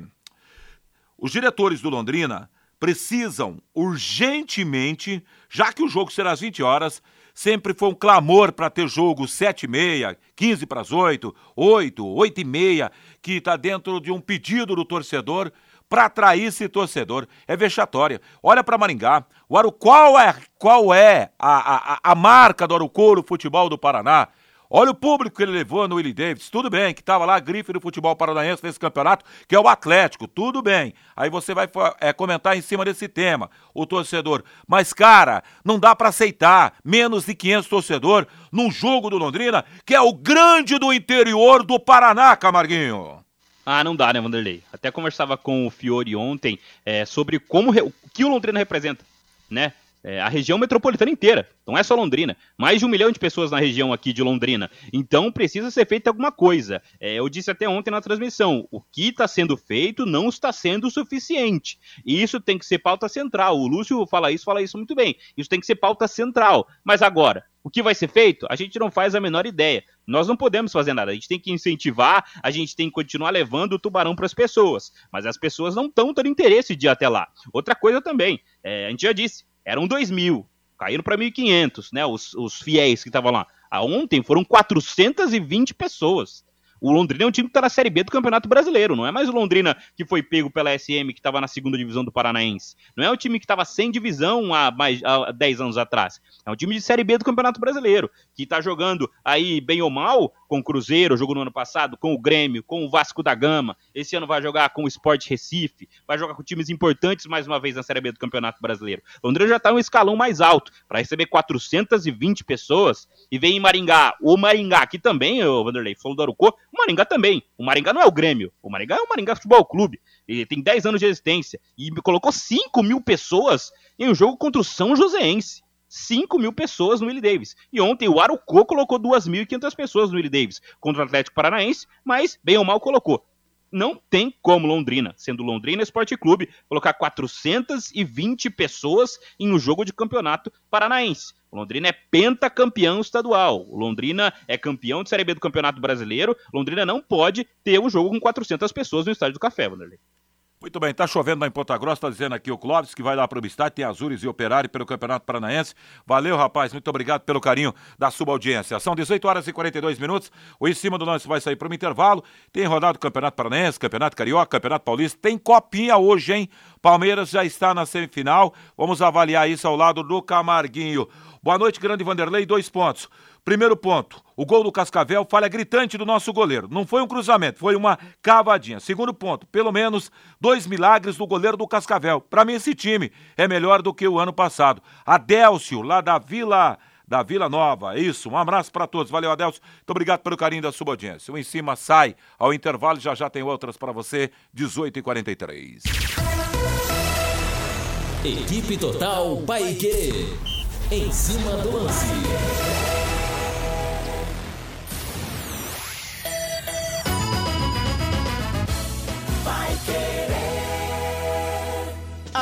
Os diretores do Londrina precisam urgentemente, já que o jogo será às 20 horas, sempre foi um clamor para ter jogo 7 e meia, 15 para as 8, 8, 8 e meia, que está dentro de um pedido do torcedor para atrair esse torcedor. É vexatória. Olha para Maringá. O Aru, qual é, qual é a, a, a marca do Arucouro Futebol do Paraná? Olha o público que ele levou no Willie Davis. Tudo bem, que estava lá, grife do futebol paranaense nesse campeonato, que é o Atlético. Tudo bem. Aí você vai é, comentar em cima desse tema, o torcedor. Mas, cara, não dá para aceitar menos de 500 torcedor num jogo do Londrina, que é o grande do interior do Paraná, Camarguinho. Ah, não dá, né, Vanderlei? Até conversava com o Fiore ontem é, sobre como o que o Londrina representa, né? É, a região metropolitana inteira. Não é só Londrina. Mais de um milhão de pessoas na região aqui de Londrina. Então precisa ser feita alguma coisa. É, eu disse até ontem na transmissão: o que está sendo feito não está sendo suficiente. E isso tem que ser pauta central. O Lúcio fala isso, fala isso muito bem. Isso tem que ser pauta central. Mas agora, o que vai ser feito? A gente não faz a menor ideia. Nós não podemos fazer nada. A gente tem que incentivar, a gente tem que continuar levando o tubarão para as pessoas. Mas as pessoas não estão tendo interesse de ir até lá. Outra coisa também, é, a gente já disse, eram 2 mil, caíram para 1.500, né? Os, os fiéis que estavam lá. Ontem foram 420 pessoas. O Londrina é um time que está na Série B do Campeonato Brasileiro, não é mais o Londrina que foi pego pela SM, que estava na segunda divisão do Paranaense. Não é o time que estava sem divisão há mais há 10 anos atrás. É um time de Série B do Campeonato Brasileiro, que está jogando aí bem ou mal com o Cruzeiro, jogou no ano passado, com o Grêmio, com o Vasco da Gama. Esse ano vai jogar com o Sport Recife, vai jogar com times importantes mais uma vez na Série B do Campeonato Brasileiro. Londrina já está um escalão mais alto, para receber 420 pessoas e vem em Maringá. O Maringá aqui também, o Vanderlei falou do Arucô, o Maringá também. O Maringá não é o Grêmio, o Maringá é o Maringá Futebol Clube. Ele tem 10 anos de existência e colocou 5 mil pessoas em um jogo contra o São Joséense. 5 mil pessoas no Willie Davis. E ontem o Arucô colocou 2.500 pessoas no Willie Davis contra o Atlético Paranaense, mas bem ou mal colocou. Não tem como Londrina, sendo Londrina Esporte Clube, colocar 420 pessoas em um jogo de campeonato paranaense. Londrina é pentacampeão estadual. Londrina é campeão de Série B do Campeonato Brasileiro. Londrina não pode ter um jogo com 400 pessoas no Estádio do Café, Vanderlei. Muito bem, tá chovendo lá em Ponta Grossa, tá dizendo aqui o Clóvis que vai lá para o tem Azures e Operário pelo Campeonato Paranaense. Valeu, rapaz, muito obrigado pelo carinho da sua audiência. São 18 horas e 42 minutos, o Em Cima do Lance vai sair para o intervalo. Tem rodado o Campeonato Paranaense, Campeonato Carioca, Campeonato Paulista, tem copinha hoje, hein? Palmeiras já está na semifinal, vamos avaliar isso ao lado do Camarguinho. Boa noite, grande Vanderlei, dois pontos. Primeiro ponto, o gol do Cascavel, falha gritante do nosso goleiro. Não foi um cruzamento, foi uma cavadinha. Segundo ponto, pelo menos dois milagres do goleiro do Cascavel. Para mim, esse time é melhor do que o ano passado. Adélcio, lá da Vila da Vila Nova. Isso, um abraço para todos. Valeu, Adelso. Muito obrigado pelo carinho da sua audiência. O Em Cima sai ao intervalo, já já tem outras para você, 18h43. Equipe Total Paique. Em cima do lance.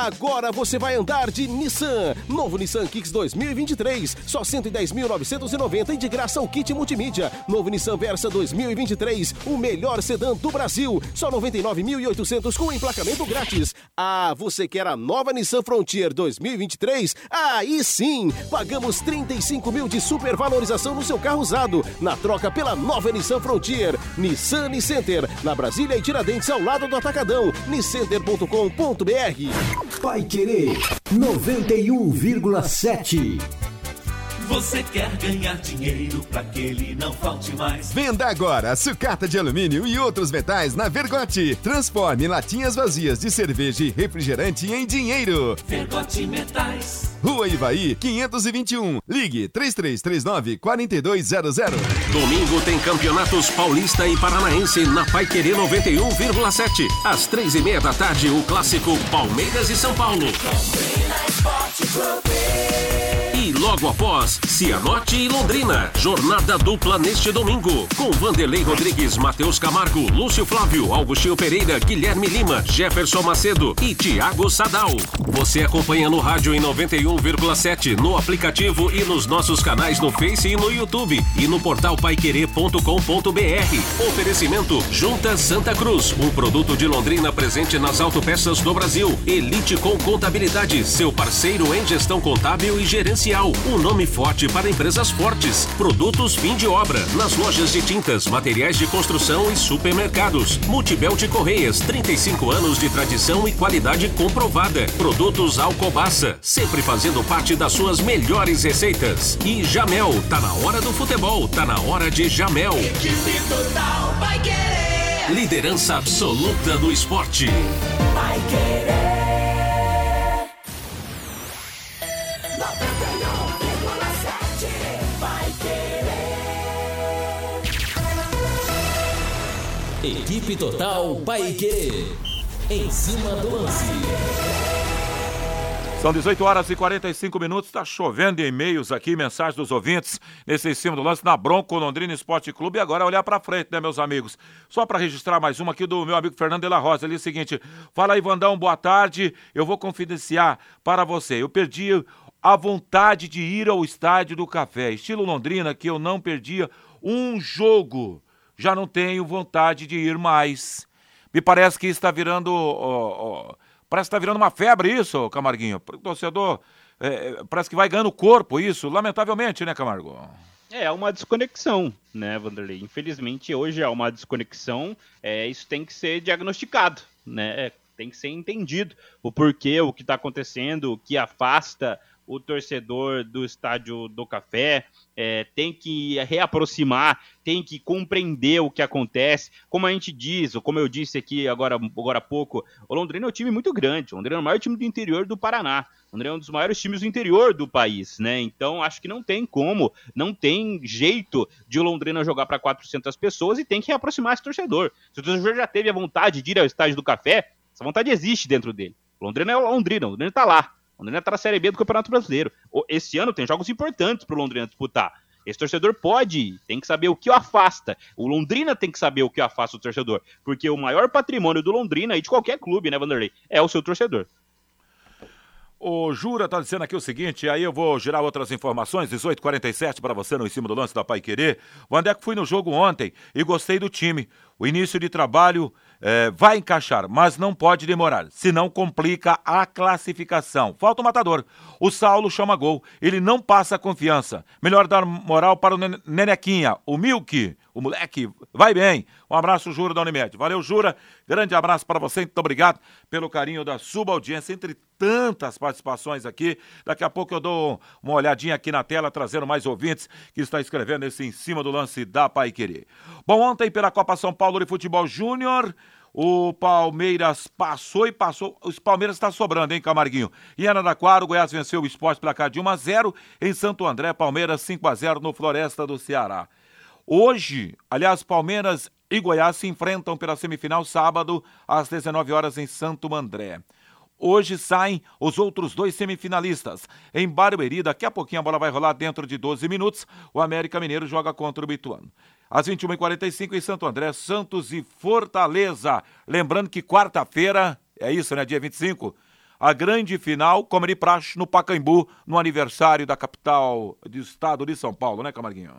Agora você vai andar de Nissan. Novo Nissan Kicks 2023. Só 110.990 e de graça o kit multimídia. Novo Nissan Versa 2023. O melhor sedã do Brasil. Só 99.800 com emplacamento grátis. Ah, você quer a nova Nissan Frontier 2023? Aí sim! Pagamos 35 mil de supervalorização no seu carro usado. Na troca pela nova Nissan Frontier. Nissan Nicenter. Na Brasília e Tiradentes ao lado do Atacadão. Nicenter.com.br Pai Querer 91,7. Você quer ganhar dinheiro para que ele não falte mais? Venda agora sucata de alumínio e outros metais na Vergote. Transforme latinhas vazias de cerveja e refrigerante em dinheiro. Vergote Metais. Rua Ivaí, 521. Ligue 3339 4200. Domingo tem campeonatos paulista e paranaense na Pai Querer 91,7. Às três e meia da tarde, o clássico Palmeiras e São Paulo. Londrina Esporte Clube. Logo após, Cianorte e Londrina. Jornada dupla neste domingo. Com Vanderlei Rodrigues, Matheus Camargo, Lúcio Flávio, Augustinho Pereira, Guilherme Lima, Jefferson Macedo e Tiago Sadal. Você acompanha no rádio em 91,7, no aplicativo e nos nossos canais no Face e no YouTube. E no portal paiquerê.com.br. Oferecimento Junta Santa Cruz. Um produto de Londrina presente nas autopeças do Brasil. Elite com Contabilidade. Seu parceiro em gestão contábil e gerencial. Um nome forte para empresas fortes. Produtos fim de obra. Nas lojas de tintas, materiais de construção e supermercados. Multibel de Correias. 35 anos de tradição e qualidade comprovada. Produtos Alcobaça. Sempre fazendo parte das suas melhores receitas. E Jamel. Tá na hora do futebol. Tá na hora de Jamel. Equipe Total vai querer. Liderança absoluta do esporte. Vai querer. Equipe Total Paique. Em cima do lance. São 18 horas e 45 minutos, está chovendo e-mails aqui, mensagens dos ouvintes, nesse em cima do lance na Bronco Londrina Esporte Clube. E agora olhar para frente, né, meus amigos? Só para registrar mais uma aqui do meu amigo Fernando de la Rosa. Ele é o seguinte: fala aí, Vandão, boa tarde. Eu vou confidenciar para você. Eu perdi a vontade de ir ao estádio do Café, estilo Londrina, que eu não perdia um jogo. Já não tenho vontade de ir mais. Me parece que está virando. Ó, ó, Parece que está virando uma febre isso, Camarguinho. O torcedor é, parece que vai ganhando corpo isso, lamentavelmente, né, Camargo? É, uma desconexão, né, Vanderlei? Infelizmente, hoje há uma desconexão, é, isso tem que ser diagnosticado, né? Tem que ser entendido o porquê, o que está acontecendo, o que afasta o torcedor do estádio do Café, é, tem que reaproximar, tem que compreender o que acontece. Como a gente diz, ou como eu disse aqui agora, agora há pouco, o Londrina é um time muito grande. O Londrina é o maior time do interior do Paraná. O Londrina é um dos maiores times do interior do país, né? Então acho que não tem como, não tem jeito de o Londrina jogar para 400 pessoas e tem que reaproximar esse torcedor. Se o torcedor já teve a vontade de ir ao estádio do Café, essa vontade existe dentro dele. O Londrina é o Londrina, o Londrina tá lá. Londrina está na Série B do Campeonato Brasileiro. Esse ano tem jogos importantes para o Londrina disputar. Esse torcedor pode tem que saber o que o afasta. O Londrina tem que saber o que afasta o torcedor. Porque o maior patrimônio do Londrina e de qualquer clube, né, Vanderlei? É o seu torcedor. O Jura tá dizendo aqui o seguinte, aí eu vou girar outras informações, 18:47 para você no em cima do lance da Pai Querer. O Andeco fui no jogo ontem e gostei do time. O início de trabalho é, vai encaixar, mas não pode demorar, senão complica a classificação. Falta o matador. O Saulo chama gol, ele não passa confiança. Melhor dar moral para o Nenequinha, o Milk, o moleque, vai bem. Um abraço, Jura da Unimed. Valeu, Jura. Grande abraço para você, muito obrigado pelo carinho da subaudiência, entre tantas participações aqui. Daqui a pouco eu dou uma olhadinha aqui na tela, trazendo mais ouvintes que está escrevendo esse em cima do lance da Pai Querer. Bom, ontem pela Copa São Paulo de Futebol Júnior, o Palmeiras passou e passou. Os Palmeiras está sobrando, hein, Camarguinho? E Araraquara, o Goiás venceu o esporte placar de 1 a 0 Em Santo André, Palmeiras 5 a 0 no Floresta do Ceará. Hoje, aliás, Palmeiras e Goiás se enfrentam pela semifinal sábado às 19 horas em Santo André. Hoje saem os outros dois semifinalistas. Em Barueri, daqui a pouquinho a bola vai rolar dentro de 12 minutos. O América Mineiro joga contra o Bituano às 21h45 em Santo André, Santos e Fortaleza. Lembrando que quarta-feira, é isso, né? Dia 25, a grande final, como de praxe, no Pacaembu, no aniversário da capital do estado de São Paulo, né, Camarguinho?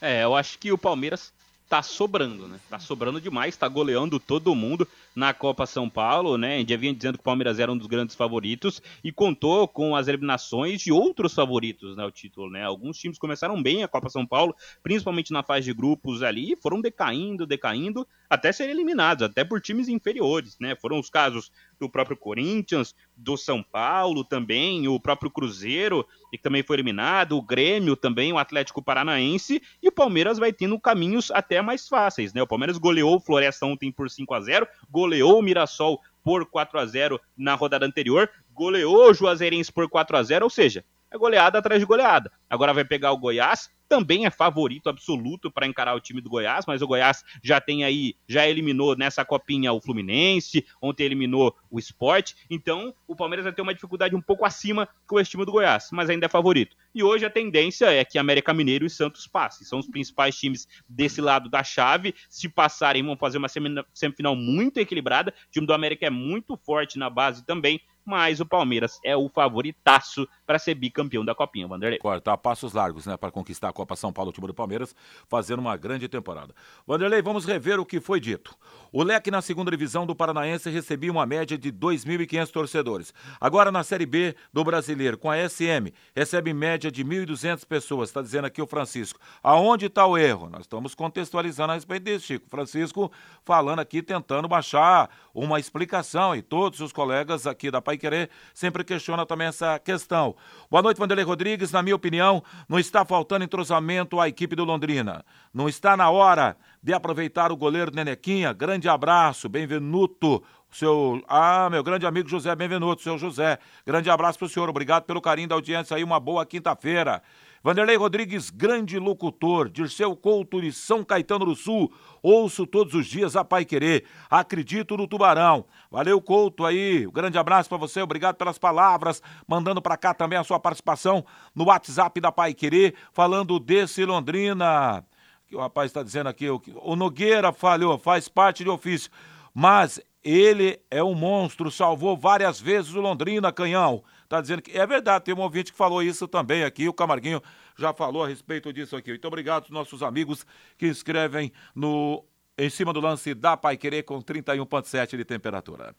É, eu acho que o Palmeiras tá sobrando, né? Tá sobrando demais, tá goleando todo mundo na Copa São Paulo, né? Já vinha dizendo que o Palmeiras era um dos grandes favoritos e contou com as eliminações de outros favoritos, né, o título, né? Alguns times começaram bem a Copa São Paulo, principalmente na fase de grupos ali, foram decaindo, decaindo, até serem eliminados, até por times inferiores, né? Foram os casos do próprio Corinthians, do São Paulo também, o próprio Cruzeiro, que também foi eliminado, o Grêmio também, o Atlético Paranaense, e o Palmeiras vai tendo caminhos até mais fáceis, né? O Palmeiras goleou o Floresta ontem por 5 a 0 goleou o Mirassol por 4 a 0 na rodada anterior, goleou o Juazeirense por 4 a 0 ou seja, é goleada atrás de goleada. Agora vai pegar o Goiás, também é favorito absoluto para encarar o time do Goiás, mas o Goiás já tem aí, já eliminou nessa copinha o Fluminense, ontem eliminou o Sport, então o Palmeiras vai ter uma dificuldade um pouco acima com esse time do Goiás, mas ainda é favorito. E hoje a tendência é que América Mineiro e Santos passem, são os principais times desse lado da chave, se passarem vão fazer uma semifinal muito equilibrada, o time do América é muito forte na base também, mas o Palmeiras é o favoritaço para ser bicampeão da Copinha, Vanderlei. Corta a passos largos, né, para conquistar Copa São Paulo, o time do Palmeiras, fazendo uma grande temporada. Vanderlei, vamos rever o que foi dito. O Leque na segunda divisão do Paranaense recebia uma média de 2.500 torcedores. Agora na Série B do Brasileiro, com a SM, recebe média de 1.200 pessoas, está dizendo aqui o Francisco. Aonde está o erro? Nós estamos contextualizando a respeito disso, Chico. Francisco falando aqui, tentando baixar uma explicação e todos os colegas aqui da Pai Querer sempre questiona também essa questão. Boa noite, Vanderlei Rodrigues. Na minha opinião, não está faltando entrosamento à equipe do Londrina. Não está na hora de aproveitar o goleiro Nenequinha. Grande abraço, bem-vindo. seu. Ah, meu grande amigo José Benvenuto, seu José. Grande abraço pro senhor, obrigado pelo carinho da audiência aí, uma boa quinta-feira. Vanderlei Rodrigues, grande locutor, Dirceu Couto de São Caetano do Sul. Ouço todos os dias a Pai Querer. Acredito no Tubarão. Valeu, Couto aí. Um grande abraço para você, obrigado pelas palavras. Mandando para cá também a sua participação no WhatsApp da Pai Querer, falando desse Londrina. Que o rapaz está dizendo aqui, o Nogueira falhou, faz parte de ofício. Mas ele é um monstro, salvou várias vezes o Londrina, canhão. Tá dizendo que é verdade, tem um ouvinte que falou isso também aqui, o Camarguinho já falou a respeito disso aqui. Muito obrigado aos nossos amigos que escrevem no em cima do lance da Pai Querer com 31.7 de temperatura.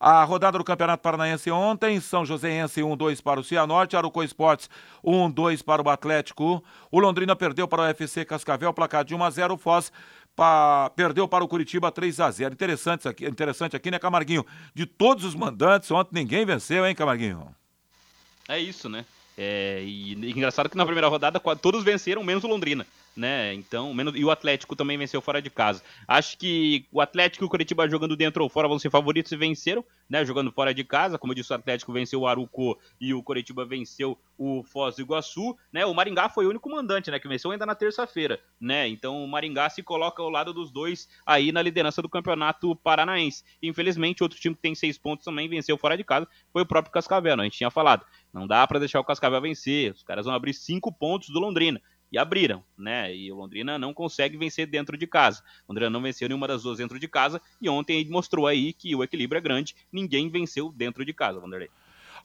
A rodada do Campeonato Paranaense ontem, São Joséense 1-2 para o Cianorte, Arucó Esportes 1-2 para o Atlético. O Londrina perdeu para o UFC Cascavel, placar de 1 a 0 o Foz pa, perdeu para o Curitiba 3 a 0 Interessante aqui, interessante aqui, né, Camarguinho? De todos os mandantes, ontem ninguém venceu, hein, Camarguinho? É isso, né? É, e, e engraçado que na primeira rodada todos venceram, menos o Londrina né? Então, menos e o Atlético também venceu fora de casa. Acho que o Atlético e o Curitiba jogando dentro ou fora vão ser favoritos e venceram, né? Jogando fora de casa, como eu disse, o Atlético venceu o Aruco e o Curitiba venceu o Foz do Iguaçu, né? O Maringá foi o único mandante, né? Que venceu ainda na terça-feira, né? Então o Maringá se coloca ao lado dos dois aí na liderança do campeonato paranaense. Infelizmente, outro time que tem seis pontos também venceu fora de casa foi o próprio Cascavel, né? a gente tinha falado. Não dá para deixar o Cascavel vencer. Os caras vão abrir cinco pontos do Londrina e abriram, né? E o Londrina não consegue vencer dentro de casa. O Londrina não venceu nenhuma das duas dentro de casa e ontem ele mostrou aí que o equilíbrio é grande, ninguém venceu dentro de casa, Vanderlei.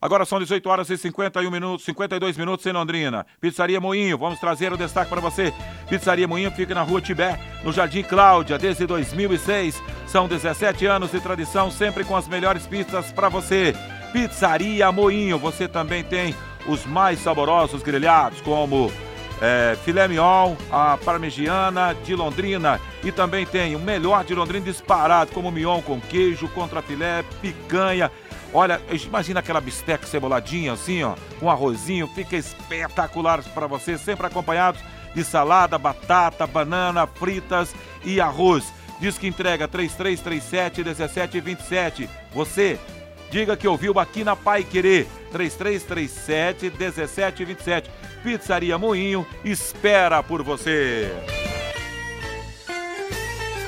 Agora são 18 horas e 51 minutos, 52 minutos em Londrina. Pizzaria Moinho, vamos trazer o destaque para você. Pizzaria Moinho fica na Rua Tibé, no Jardim Cláudia, desde 2006. São 17 anos de tradição, sempre com as melhores pizzas para você. Pizzaria Moinho, você também tem os mais saborosos grelhados, como é, filé mignon, a parmegiana de Londrina e também tem o melhor de Londrina disparado, como mignon com queijo, contra filé, picanha. Olha, imagina aquela bisteca ceboladinha assim, ó, com arrozinho, fica espetacular para você, sempre acompanhados de salada, batata, banana, fritas e arroz. Diz que entrega 3337 1727. Você diga que ouviu aqui na Pai Querer 3337 1727. Pizzaria Moinho espera por você.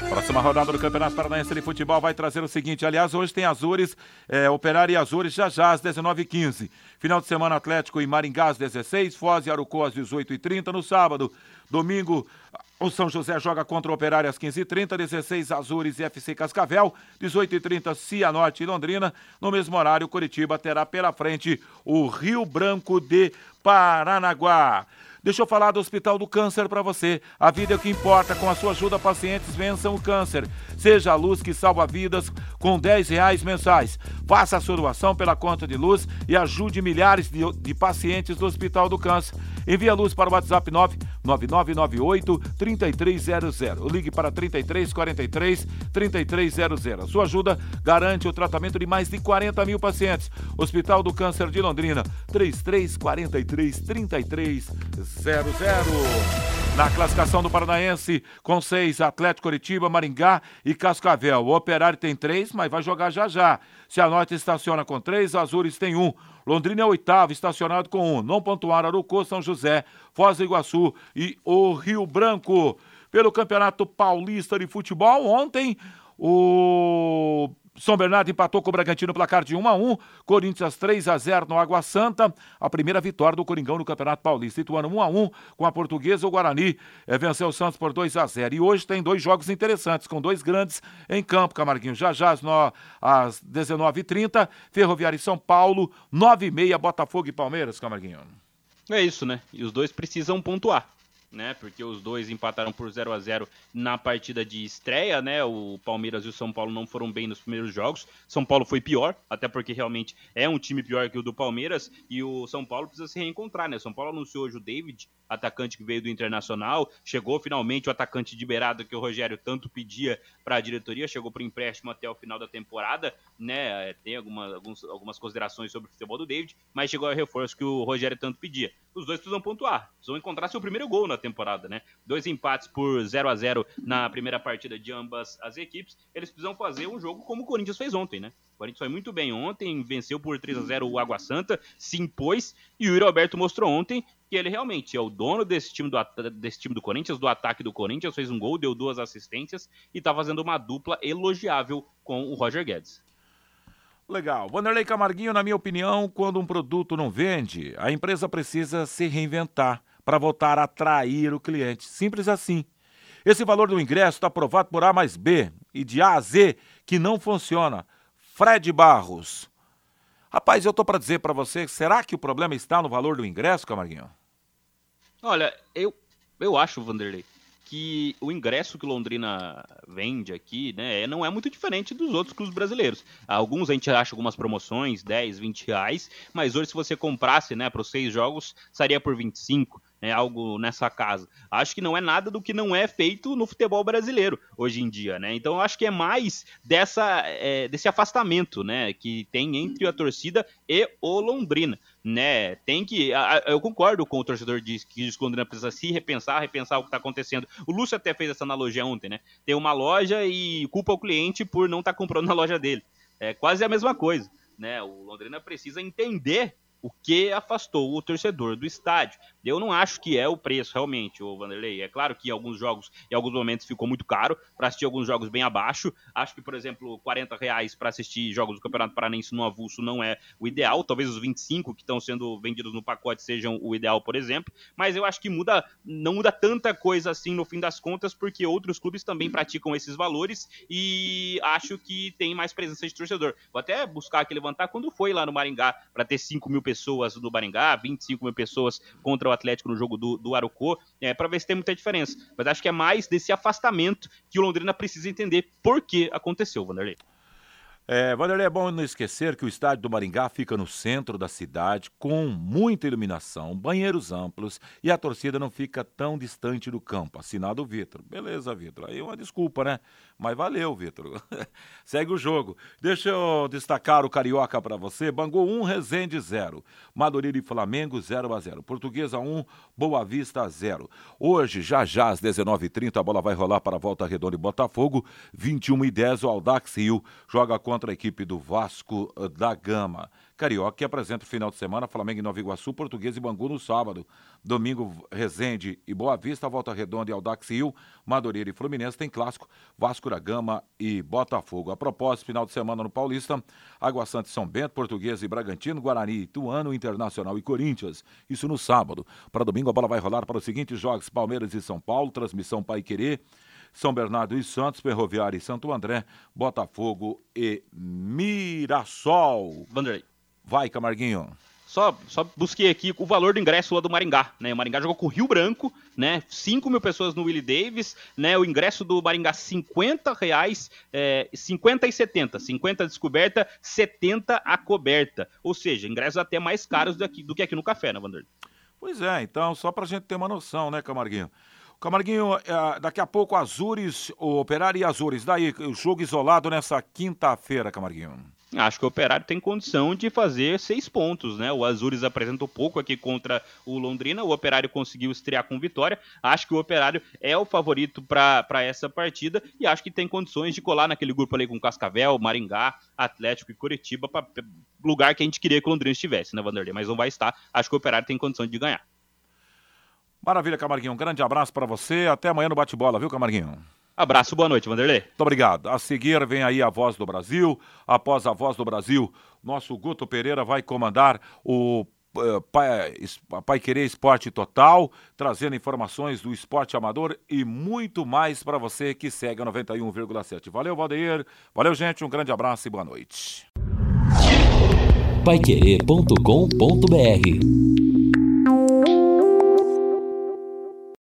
Próxima rodada do Campeonato Paranaense de Futebol vai trazer o seguinte: aliás, hoje tem Azures, é, Operário e Azures já já às 19h15. Final de semana Atlético e Maringá às 16 Foz e Arucó às 18h30 no sábado. Domingo, o São José joga contra o Operário às 15h30, 16 Azures e FC Cascavel, 18h30 Cianorte e Londrina. No mesmo horário, Curitiba terá pela frente o Rio Branco de Paranaguá. Deixa eu falar do Hospital do Câncer para você. A vida é o que importa. Com a sua ajuda, pacientes vençam o câncer. Seja a luz que salva vidas com 10 reais mensais. Faça a sua doação pela conta de luz e ajude milhares de, de pacientes do Hospital do Câncer. Envie a luz para o WhatsApp 99998 3300. Ligue para 3343 3300. A sua ajuda garante o tratamento de mais de 40 mil pacientes. Hospital do Câncer de Londrina, 3343 3300. Na classificação do Paranaense, com seis, Atlético Curitiba, Maringá e Cascavel. O Operário tem três, mas vai jogar já já. Cianorte estaciona com três, Azures tem um. Londrina é oitavo, estacionado com um. Não pontuaram Arucô, São José, Foz do Iguaçu e o Rio Branco. Pelo Campeonato Paulista de Futebol, ontem o são Bernardo empatou com o Bragantino placar de 1 a 1 Corinthians 3 a 0 no Água Santa. A primeira vitória do Coringão no Campeonato Paulista. Ituano 1 a 1 com a Portuguesa. O Guarani é, venceu o Santos por 2 a 0 E hoje tem dois jogos interessantes, com dois grandes em campo, Camarguinho. Já já no, às 19h30, Ferroviária e São Paulo, 9h30, Botafogo e Palmeiras, Camarguinho. É isso, né? E os dois precisam pontuar né? Porque os dois empataram por 0 a 0 na partida de estreia, né? O Palmeiras e o São Paulo não foram bem nos primeiros jogos. São Paulo foi pior, até porque realmente é um time pior que o do Palmeiras e o São Paulo precisa se reencontrar, né? São Paulo anunciou hoje o David, atacante que veio do Internacional, chegou finalmente o atacante de beirada que o Rogério tanto pedia para a diretoria, chegou para empréstimo até o final da temporada, né? Tem alguma, alguns, algumas considerações sobre o futebol do David, mas chegou a reforço que o Rogério tanto pedia. Os dois precisam pontuar, precisam encontrar seu primeiro gol na temporada, né? Dois empates por 0 a 0 na primeira partida de ambas as equipes, eles precisam fazer um jogo como o Corinthians fez ontem, né? O Corinthians foi muito bem ontem, venceu por 3 a 0 o Água Santa, se impôs e o Yuri Alberto mostrou ontem que ele realmente é o dono desse time do, desse time do Corinthians, do ataque do Corinthians, fez um gol, deu duas assistências e tá fazendo uma dupla elogiável com o Roger Guedes. Legal. Wanderlei Camarguinho, na minha opinião, quando um produto não vende, a empresa precisa se reinventar para voltar a atrair o cliente. Simples assim. Esse valor do ingresso está aprovado por A mais B e de A a Z que não funciona. Fred Barros. Rapaz, eu tô para dizer para você, será que o problema está no valor do ingresso, Camarguinho? Olha, eu, eu acho, Vanderlei, que o ingresso que Londrina vende aqui, né, não é muito diferente dos outros clubes brasileiros. Alguns a gente acha algumas promoções, 10, 20 reais, mas hoje se você comprasse, né, para os seis jogos, estaria por 25 né, algo nessa casa. Acho que não é nada do que não é feito no futebol brasileiro hoje em dia, né? Então acho que é mais dessa, é, desse afastamento, né, que tem entre a torcida e o Londrina, né? Tem que, eu concordo com o torcedor diz que o Londrina precisa se repensar, repensar o que está acontecendo. O Lúcio até fez essa analogia ontem, né? Tem uma loja e culpa o cliente por não estar tá comprando na loja dele. É quase a mesma coisa, né? O Londrina precisa entender o que afastou o torcedor do estádio. Eu não acho que é o preço realmente, o Vanderlei. É claro que em alguns jogos, em alguns momentos ficou muito caro para assistir alguns jogos bem abaixo. Acho que, por exemplo, 40 reais para assistir jogos do Campeonato Paranense no avulso não é o ideal. Talvez os 25 que estão sendo vendidos no pacote sejam o ideal, por exemplo. Mas eu acho que muda, não muda tanta coisa assim no fim das contas, porque outros clubes também praticam esses valores e acho que tem mais presença de torcedor. Vou até buscar aqui levantar quando foi lá no Maringá para ter 5 mil pessoas no Baringá, 25 mil pessoas contra o Atlético no jogo do, do Arucô, é, para ver se tem muita diferença. Mas acho que é mais desse afastamento que o Londrina precisa entender por que aconteceu, Vanderlei. É, Vanderlei, é bom não esquecer que o estádio do Maringá fica no centro da cidade, com muita iluminação, banheiros amplos e a torcida não fica tão distante do campo. Assinado o Vitor. Beleza, Vitor. Aí é uma desculpa, né? Mas valeu, Vitor. Segue o jogo. Deixa eu destacar o Carioca para você. Bangu 1, Resende 0. Madureira e Flamengo 0 a 0. Portuguesa 1, Boa Vista 0. Hoje, já já às 19h30, a bola vai rolar para a Volta Redonda e Botafogo. 21 e 10, o Aldax Rio joga contra a equipe do Vasco eh, da Gama. Carioca que apresenta o final de semana Flamengo em Nova Iguaçu, Português e Bangu no sábado. Domingo, Resende e Boa Vista, Volta Redonda e Aldax Rio, Madureira e Fluminense tem clássico, Vasco da Gama e Botafogo. A propósito, final de semana no Paulista, Água Santa e São Bento, Português e Bragantino, Guarani, Ituano, Internacional e Corinthians. Isso no sábado. Para domingo a bola vai rolar para os seguintes jogos: Palmeiras e São Paulo, transmissão Pai Querer. São Bernardo e Santos, Ferroviário e Santo André, Botafogo e Mirassol. Vanderlei. Vai, Camarguinho. Só, só busquei aqui o valor do ingresso lá do Maringá, né? O Maringá jogou com o Rio Branco, né? 5 mil pessoas no Willie Davis, né? O ingresso do Maringá, 50 reais, é, 50 e 70. 50 descoberta, 70 a coberta. Ou seja, ingressos até mais caros do que, do que aqui no café, né, Vanderlei? Pois é, então, só pra gente ter uma noção, né, Camarguinho? Camarguinho, é, daqui a pouco Azures, o Operário e Azures. Daí, o jogo isolado nessa quinta-feira, Camarguinho. Acho que o Operário tem condição de fazer seis pontos, né? O Azures apresentou pouco aqui contra o Londrina, o Operário conseguiu estrear com vitória. Acho que o Operário é o favorito para essa partida e acho que tem condições de colar naquele grupo ali com Cascavel, Maringá, Atlético e Curitiba, para lugar que a gente queria que o Londrina estivesse, né, Vanderlei? Mas não vai estar. Acho que o Operário tem condição de ganhar. Maravilha, Camarguinho. Um grande abraço para você. Até amanhã no bate-bola, viu, Camarguinho? Abraço, boa noite, Vanderlei. Muito obrigado. A seguir vem aí a Voz do Brasil. Após a Voz do Brasil, nosso Guto Pereira vai comandar o uh, Pai, Pai Querer Esporte Total, trazendo informações do esporte amador e muito mais para você que segue a 91,7. Valeu, Valdeir. Valeu, gente. Um grande abraço e boa noite. Paiquerê.com.br